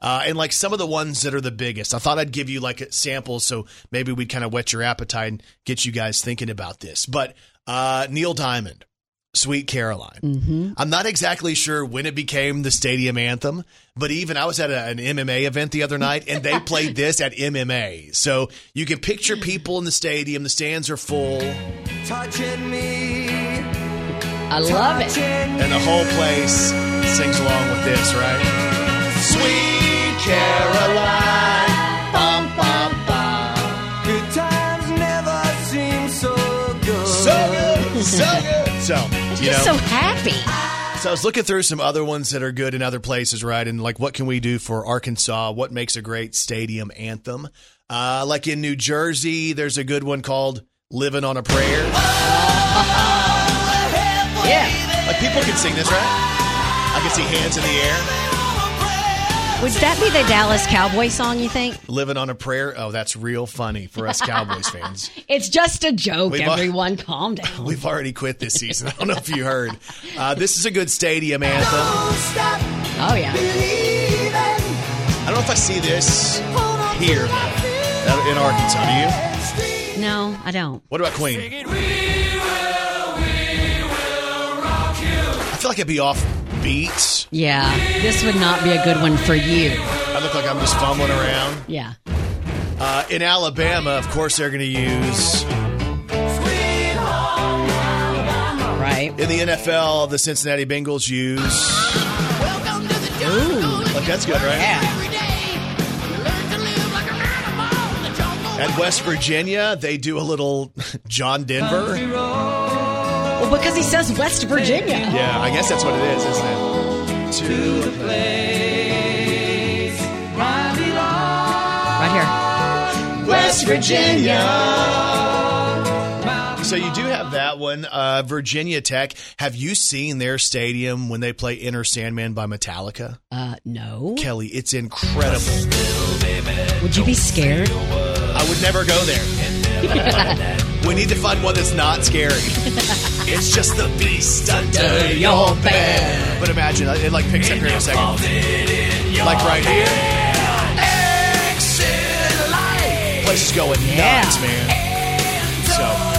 Uh, and like some of the ones that are the biggest, I thought I'd give you like samples so maybe we'd kind of whet your appetite and get you guys thinking about this. But uh, Neil Diamond, Sweet Caroline. Mm-hmm. I'm not exactly sure when it became the stadium anthem, but even I was at a, an MMA event the other night and they played this at MMA. So you can picture people in the stadium, the stands are full, Touching me. I love it. and the whole place sings along with this, right? Sweet Caroline. Bum, bum, bum. Good times never seem so good. So good, so good. So, you Just know, so happy. So I was looking through some other ones that are good in other places, right? And like, what can we do for Arkansas? What makes a great stadium anthem? Uh, like in New Jersey, there's a good one called "Living on a Prayer." Yeah. Like people can sing this, right? I can see hands in the air. Would that be the Dallas Cowboy song, you think? "Living on a Prayer." Oh, that's real funny for us Cowboys fans. [laughs] It's just a joke, We've al- everyone. Calm down. [laughs] We've already quit this season. I don't know if you heard. Uh, this is a good stadium anthem. Oh, yeah. I don't know if I see this here in Arkansas. Do you? No, I don't. What about Queen? I feel like it'd be off beat. Yeah, this would not be a good one for you. I look like I'm just fumbling around. Yeah. Uh, in Alabama, of course, they're going to use. Right. In the NFL, the Cincinnati Bengals use. Ooh. Like, that's good, right? Yeah. At West Virginia, they do a little [laughs] John Denver. Well, because he says West Virginia. Yeah, I guess that's what it is, isn't it? To the place Right here. West Virginia. So you do have that one, uh, Virginia Tech. Have you seen their stadium when they play Enter Sandman by Metallica? Uh, no. Kelly, it's incredible. Would you be scared? I would never go there. [laughs] we need to find one that's not scary. [laughs] it's just the beast under your bed. But imagine, uh, it like picks up here in a second. Like right here. Place is going nuts, man. So.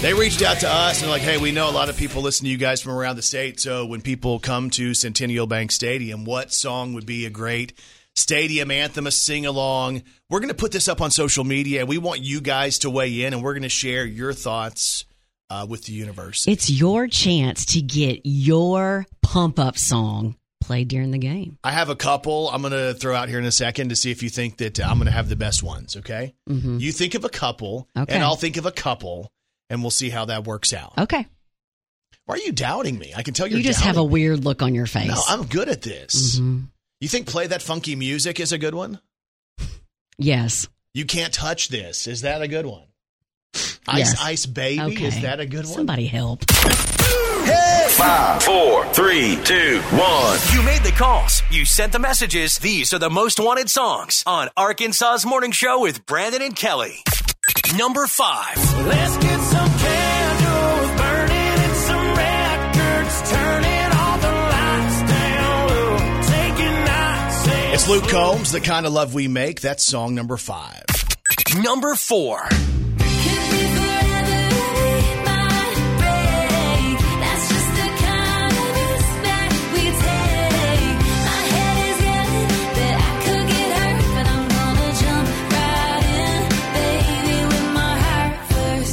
They reached out to us and like, hey, we know a lot of people listen to you guys from around the state. So when people come to Centennial Bank Stadium, what song would be a great stadium anthem, a sing along? We're going to put this up on social media and we want you guys to weigh in and we're going to share your thoughts uh, with the university. It's your chance to get your pump up song played during the game. I have a couple I'm going to throw out here in a second to see if you think that I'm going to have the best ones, okay? You think of a couple Okay. and I'll think of a couple and we'll see how that works out. Okay. Why are you doubting me? I can tell you're You just have a weird look on your face. No, I'm good at this. Mhm. You think play that funky music is a good one? Yes. You can't touch this. Is that a good one? Ice yes. Ice Baby. Okay. Is that a good one? Somebody help. Hey! Five, four, three, two, one. You made the calls. You sent the messages. These are the most wanted songs on Arkansas's Morning Show with Brandon and Kelly. Number five. Let's get some candles burning and some records turning all the lights down low. Taking nights. It's Luke Combs, The Kind of Love We Make. That's song number five. Number four.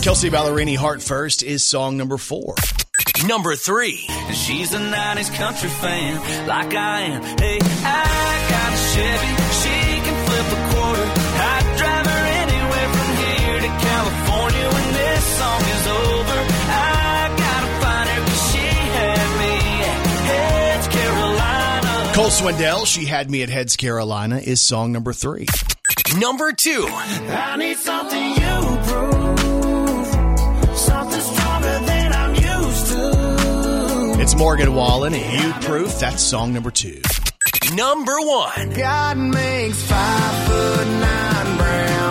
Kelsea Ballerini, Heart First, is song number four. Number three. She's a 90s country fan, like I am. Hey, I got a Chevy, she can flip a quarter. I'd drive her anywhere from here to California when this song is over. I gotta find her 'cause she had me at Heads, Carolina. Cole Swindell, She Had Me at Heads, Carolina, is song number three. Number two. I need something you prove, It's Morgan Wallen, You Proof. That's song number two. Number one. God makes five foot nine brown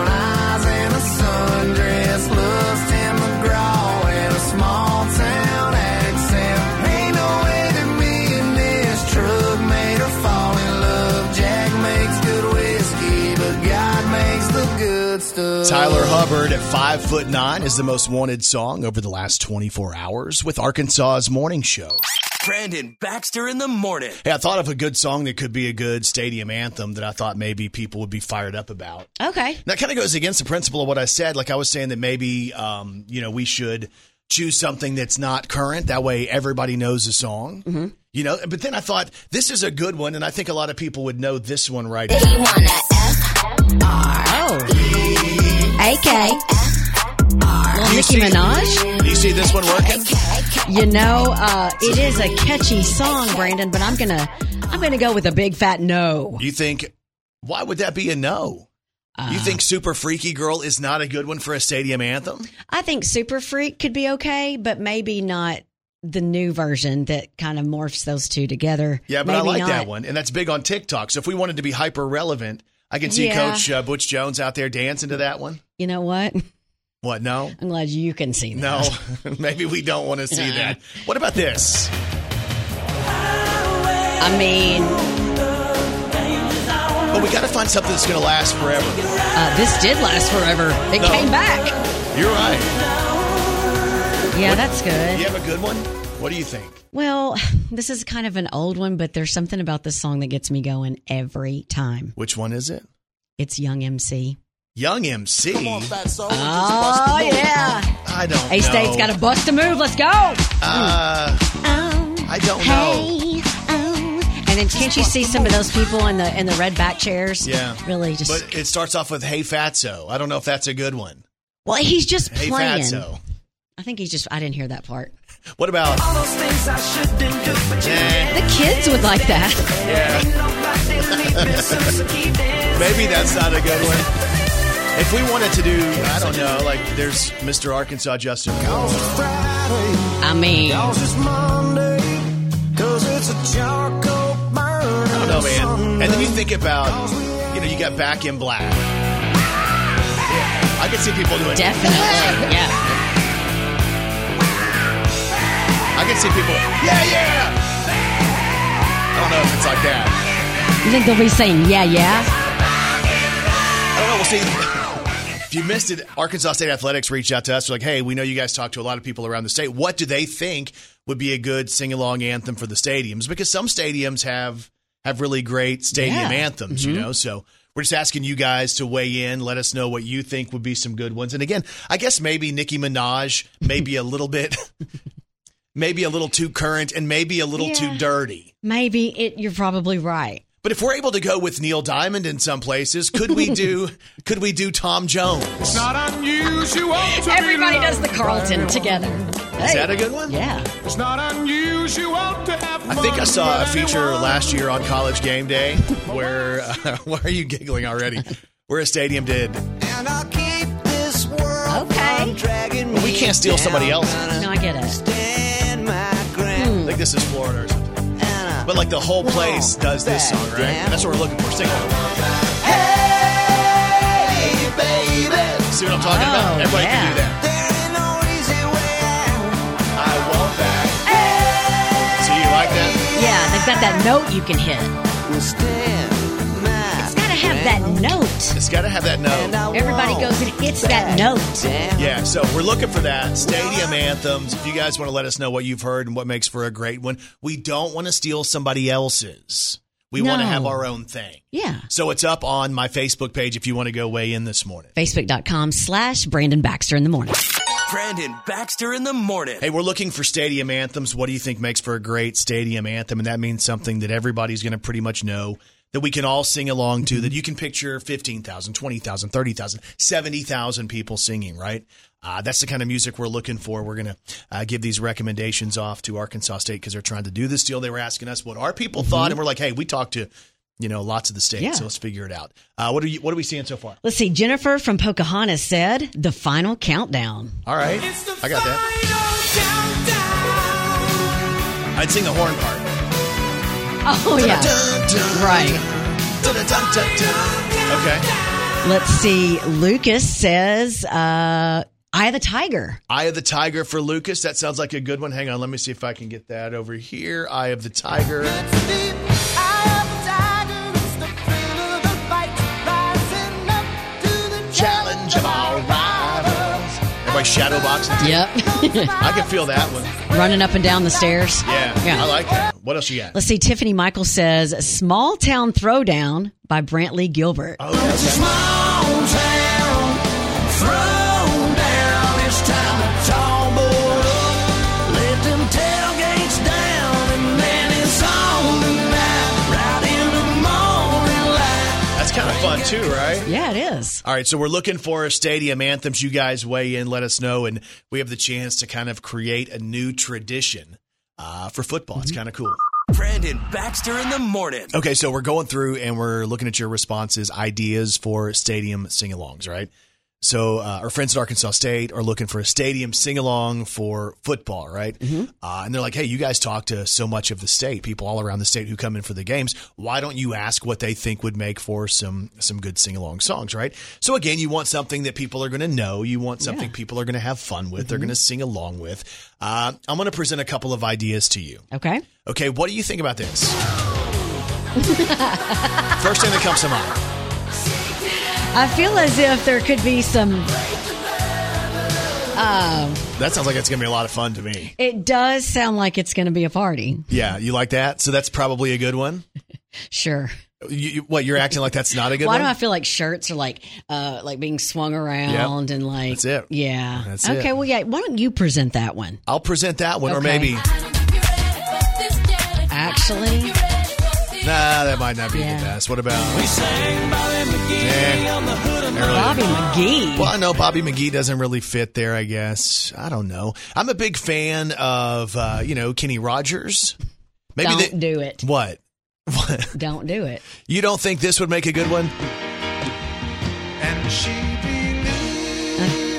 Tyler Hubbard at five foot nine is the most wanted song over the last 24 hours with Arkansas's morning show. Brandon Baxter in the morning. Hey, I thought of a good song that could be a good stadium anthem that I thought maybe people would be fired up about. Okay. That kind of goes against the principle of what I said. Like I was saying that maybe, um, you know, we should choose something that's not current. That way everybody knows the song. Mm-hmm. You know, but then I thought this is a good one, and I think a lot of people would know this one right here. Oh. AK. Little You Nicki see- Minaj. Do you see this one working? You know, uh, it is a catchy song, Brandon, but I'm gonna I'm gonna go with a big fat no. You think, why would that be a no? you think Super Freaky Girl is not a good one for a stadium anthem? I think Super Freak could be okay, but maybe not the new version that kind of morphs those two together. Yeah, but I Maybe like not. that one, and that's big on TikTok. So if we wanted to be hyper relevant, I can see Yeah. Coach uh, Butch Jones out there dancing to that one. You know what? What? No, I'm glad you can see that. no, [laughs] maybe we don't want to see that. What about this? I mean, But we got to find something that's going to last forever. uh, this did last forever. It No. came back. You're right. Yeah, that's good. You have a good one. What do you think? Well, [sighs] this is kind of an old one, but there's something about this song that gets me going every time. Which one is it? It's Young MC. Young MC. Oh, yeah. I don't. A State's know. got to bust a move. Let's go. Uh, I don't know. Hey, oh. And then can't you see some of those people in the in the red back chairs? Yeah, Really just But it starts off with "Hey Fatso." I don't know if that's a good one. Well, he's just Hey playing. Fatso. I think he's just I didn't hear that part. What about? All those things I shouldn't do, but you Eh, The kids would like that. yeah. [laughs] Maybe that's not a good one. If we wanted to do, I don't know, like there's Mr. Arkansas Justin. I mean, I don't know, man. And then you think about, you know, you got Back in Black. Yeah, I can see people doing. It. Definitely. Yeah. I can see people. Yeah, yeah. I don't know if it's like that. You think they'll be saying yeah, yeah? I don't know. We'll see. If you missed it, Arkansas State Athletics reached out to us. They're like, hey, we know you guys talk to a lot of people around the state. What do they think would be a good sing along anthem for the stadiums? Because some stadiums have have really great stadium Yeah. anthems, you mm-hmm. know. So we're just asking you guys to weigh in. Let us know what you think would be some good ones. And again, I guess maybe Nicki Minaj, maybe a little bit, [laughs] maybe a little too current, and maybe a little Yeah. too dirty. Maybe it. You're probably right. But if we're able to go with Neil Diamond in some places, could we do [laughs] could we do Tom Jones? It's not unusual to Everybody be does the Carlton together. Is that a good one? Yeah. It's not unusual to have I think I saw a feature anyone. last year on College Game Day [laughs] where uh, [laughs] why are you giggling already? Where a stadium did. And I'll keep this world Okay. from dragging But we can't steal somebody else. No, I get it. Stand my ground. Like this is Florida But like the whole place does this song, right? That's what we're looking for. Sing it. Hey, baby, See what I'm talking about? Oh, Everybody can yeah. do that. there ain't no easy way out. I want that. See, you like that? Yeah, they've got that note you can hit. Well, stand my have that note. It's got to have that note. Everybody goes and hits that note. Yeah, so we're looking for that. Stadium anthems. If you guys want to let us know what you've heard and what makes for a great one, we don't want to steal somebody else's. We want to have our own thing. Yeah. So it's up on my Facebook page if you want to go weigh in this morning. Facebook.com slash Brandon Baxter in the morning. Brandon Baxter in the morning. Hey, we're looking for stadium anthems. What do you think makes for a great stadium anthem? And that means something that everybody's going to pretty much know that we can all sing along to, that you can picture 15,000, 20,000, 30,000, 70,000 people singing, right? Uh, that's the kind of music we're looking for. We're going to uh, give these recommendations off to Arkansas State because they're trying to do this deal. They were asking us what our people thought, and we're like, hey, we talked to, you know, lots of the states, Yeah. so let's figure it out. Uh, what are you? What are we seeing so far? Let's see. Jennifer from Pocahontas said the final countdown. All right, I got that. I'd sing the horn part. Oh, yeah. Right. Okay. Let's see. Lucas says, uh, Eye of the Tiger. Eye of the Tiger for Lucas. That sounds like a good one. Hang on, let me see if I can get that over here. Eye of the Tiger. Challenge of our rivals. Everybody shadow boxing. Yep. I can feel that one. Running up and down the stairs. Yeah, Yeah. I like that. What else you got? Let's see. Tiffany Michael says, Small Town Throwdown by Brantley Gilbert. Oh, okay. Too, right? Yeah, it is. All right, so we're looking for stadium anthems. You guys weigh in, let us know, and we have the chance to kind of create a new tradition uh, for football. It's kind of cool. Brandon Baxter in the morning. Okay, so we're going through and we're looking at your responses, ideas for stadium sing-alongs, right? So uh, our friends at Arkansas State are looking for a stadium sing-along for football, right? Uh, and they're like, "Hey, you guys talk to so much of the state, people all around the state who come in for the games. Why don't you ask what they think would make for some some good sing-along songs, right?" So again, you want something that people are going to know. You want something Yeah. people are going to have fun with. They're going to sing along with. Uh, I'm going to present a couple of ideas to you. Okay. Okay, what do you think about this? [laughs] First thing that comes to mind. I feel as if there could be some. That sounds like it's going to be a lot of fun to me. It does sound like it's going to be a party. Yeah, you like that? So that's probably a good one. [laughs] Sure. You, you, what you're acting like that's not a good one? Why one? do I feel like shirts are like uh like being swung around and like That's it. Yeah. That's it. okay, well yeah, why don't you present that one? I'll present that one, or Okay. maybe nah, that might not be Yeah. the best. What about? Bobby McGee. Well, I know Bobby McGee doesn't really fit there. I guess I don't know. I'm a big fan of uh, you know Kenny Rogers. Maybe don't they- do it. what? [laughs] What? Don't do it. You don't think this would make a good one? And she.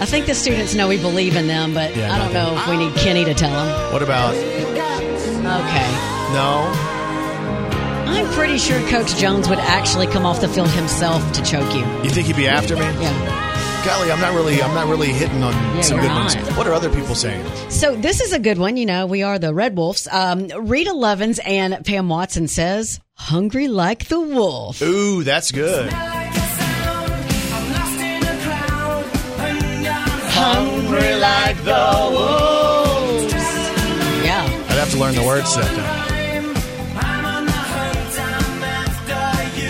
I think the students know we believe in them, but Yeah, I don't know if we need Kenny to tell them. What about? Okay. No. I'm pretty sure Coach Jones would actually come off the field himself to choke you. You think he'd be after me? Yeah. Golly, I'm not really. I'm not really hitting on Yeah, some good ones. What are other people saying? So this is a good one. You know, we are the Red Wolves. Um, Rita Levens and Pam Watson says, "Hungry like the wolf." Ooh, that's good. Hungry like the wolves. Yeah. I'd have to learn the words to that. Though.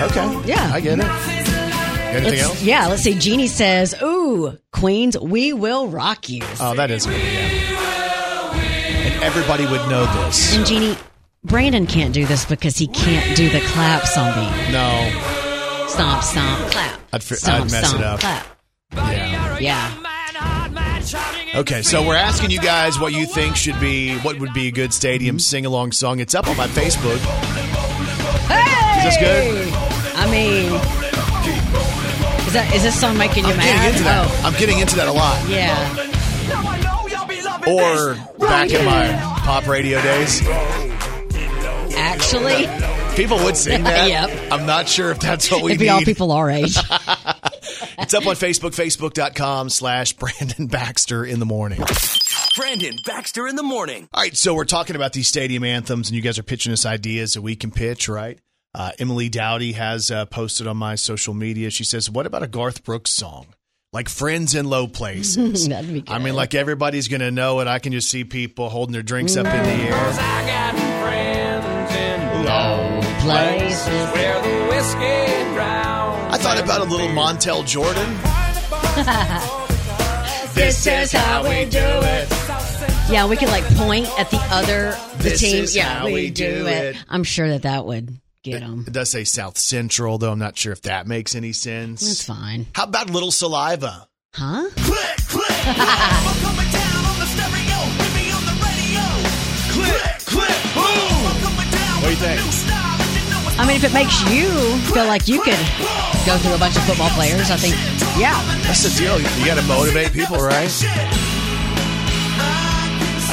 Okay. Yeah. I get it. Anything Let's- else? Yeah. Let's see. Jeannie says, "Ooh, Queens, we will rock you." Oh, that is good. Yeah. And everybody would know this. And Jeannie, Brandon can't do this because he can't do the claps on me. No. Stomp, stomp, clap. I'd fi- stomp, I'd mess it up. Clap. Yeah. Yeah. Okay, so we're asking you guys what you think should be what would be a good stadium sing along song. It's up on my Facebook. Hey! Is this good? I mean, is that is this song making you I'm mad? getting into that. Oh, I'm getting into that a lot. yeah. Or back in my pop radio days, Actually, people would sing [laughs] that. Yep. I'm not sure if that's what we it'd be need. all people our age. [laughs] It's up on Facebook, facebook.com slash Brandon Baxter in the morning. Brandon Baxter in the morning. All right, so we're talking about these stadium anthems, and you guys are pitching us ideas that we can pitch, right? Uh, Emily Dowdy has uh, posted on my social media. She says, "What about a Garth Brooks song?" Like friends in low places. [laughs] That'd be I mean, like everybody's gonna know it. I can just see people holding their drinks up in the air. I got friends in Low places. where the whiskey drowns. I thought about a little Montel Jordan. [laughs] This is how we do it. Yeah, we could like point at the other the This team. is yeah, how we do it. I'm sure that that would get them. It does say South Central, though. I'm not sure if that makes any sense. That's fine, How about little saliva? huh? What do you think? I mean, if it makes you feel like you could go through a bunch of football players, I think, yeah. That's the deal. You got to motivate people, right?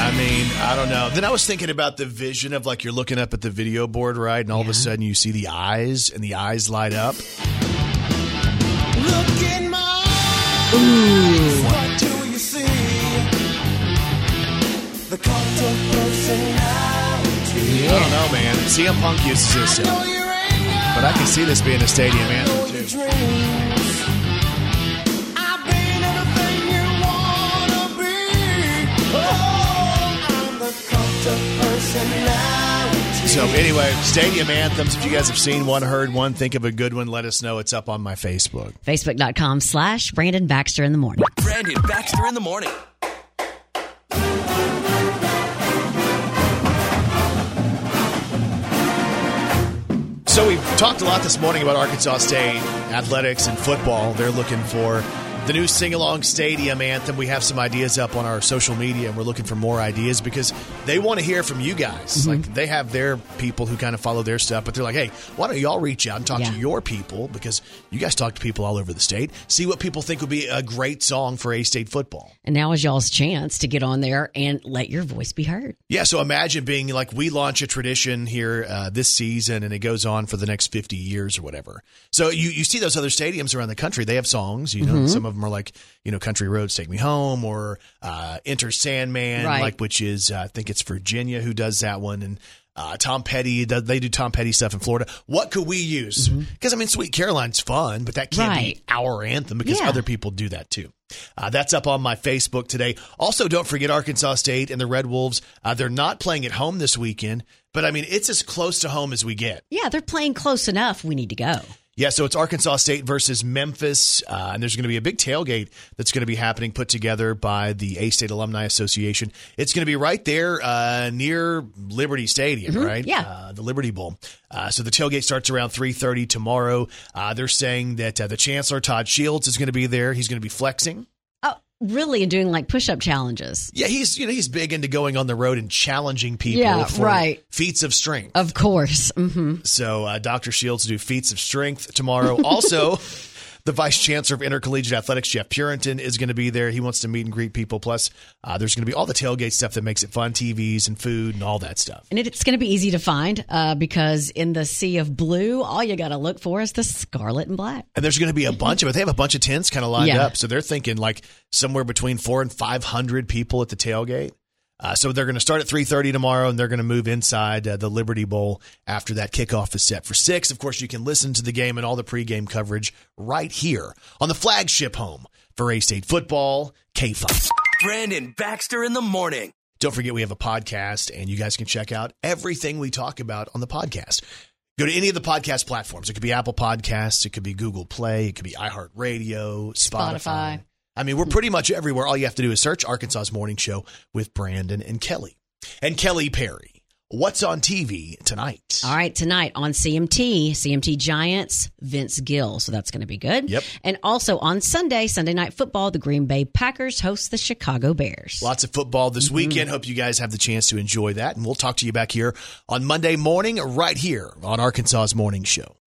I mean, I don't know. Then I was thinking about the vision of like you're looking up at the video board, right? And all of a sudden you see the eyes and the eyes light up. Look in my eyes. What do you see? The cult of personality. I don't know, man. CM Punk uses this, Know your anger, but I can see this being a stadium anthem too. So anyway, stadium anthems. If you guys have seen one, heard one, think of a good one, let us know. It's up on my Facebook. Facebook.com slash Brandon Baxter in the morning. Brandon Baxter in the morning. So we've talked a lot this morning about Arkansas State athletics and football. They're looking for the new sing-along stadium anthem. We have some ideas up on our social media, and we're looking for more ideas because they want to hear from you guys. Like they have their people who kind of follow their stuff, but they're like, "Hey, why don't y'all reach out and talk Yeah. to your people because you guys talk to people all over the state. See what people think would be a great song for A State football." And now is y'all's chance to get on there and let your voice be heard. Yeah, so imagine being like we launch a tradition here uh, this season, and it goes on for the next fifty years or whatever. So you you see those other stadiums around the country; they have songs. You know, some of them are like you know, "Country Roads Take Me Home" or uh, "Enter Sandman," Right. like which is uh, I think it's Virginia who does that one, and uh, Tom Petty they do Tom Petty stuff in Florida. What could we use? Because I mean, Sweet Caroline's fun, but that can't Right. be our anthem because Yeah. other people do that too. Uh, that's up on my Facebook today. Also, don't forget Arkansas State and the Red Wolves. Uh, they're not playing at home this weekend, but I mean, it's as close to home as we get. Yeah, they're playing close enough. We need to go. Yeah, so it's Arkansas State versus Memphis, uh, and there's going to be a big tailgate that's going to be happening, put together by the A State Alumni Association. It's going to be right there uh, near Liberty Stadium, right? yeah. uh, the Liberty Bowl. Uh, so the tailgate starts around 3:30 tomorrow. Uh, they're saying that uh, the Chancellor Todd Shields is going to be there. He's going to be flexing. Really? And doing like push up challenges. Yeah, he's you know he's big into going on the road and challenging people Yeah, for right. feats of strength. Of course. hmm So uh, Dr. Shields do feats of strength tomorrow. Also, [laughs] the vice chancellor of intercollegiate athletics, Jeff Purinton, is going to be there. He wants to meet and greet people. Plus, uh, there's going to be all the tailgate stuff that makes it fun, TVs and food and all that stuff. And it's going to be easy to find uh, because in the sea of blue, all you got to look for is the scarlet and black. And there's going to be a bunch of it. They have a bunch of tents kind of lined Yeah. up. So they're thinking like somewhere between four and 500 people at the tailgate. Uh, so they're going to start at 3.30 tomorrow and they're going to move inside uh, the Liberty Bowl after that kickoff is set for 6. Of course, you can listen to the game and all the pregame coverage right here on the flagship home for A-State football, K-5. Brandon Baxter in the morning. Don't forget we have a podcast and you guys can check out everything we talk about on the podcast. Go to any of the podcast platforms. It could be Apple Podcasts, it could be Google Play, it could be iHeartRadio, Spotify. Spotify. I mean, we're pretty much everywhere. All you have to do is search Arkansas's Morning Show with Brandon and Kelly. And Kelly Perry. What's on TV tonight? All right, tonight on CMT, CMT Giants, Vince Gill. So that's going to be good. Yep. And also on Sunday, Sunday Night Football, the Green Bay Packers host the Chicago Bears. Lots of football this mm-hmm. weekend. Hope you guys have the chance to enjoy that. And we'll talk to you back here on Monday morning, right here on Arkansas's Morning Show.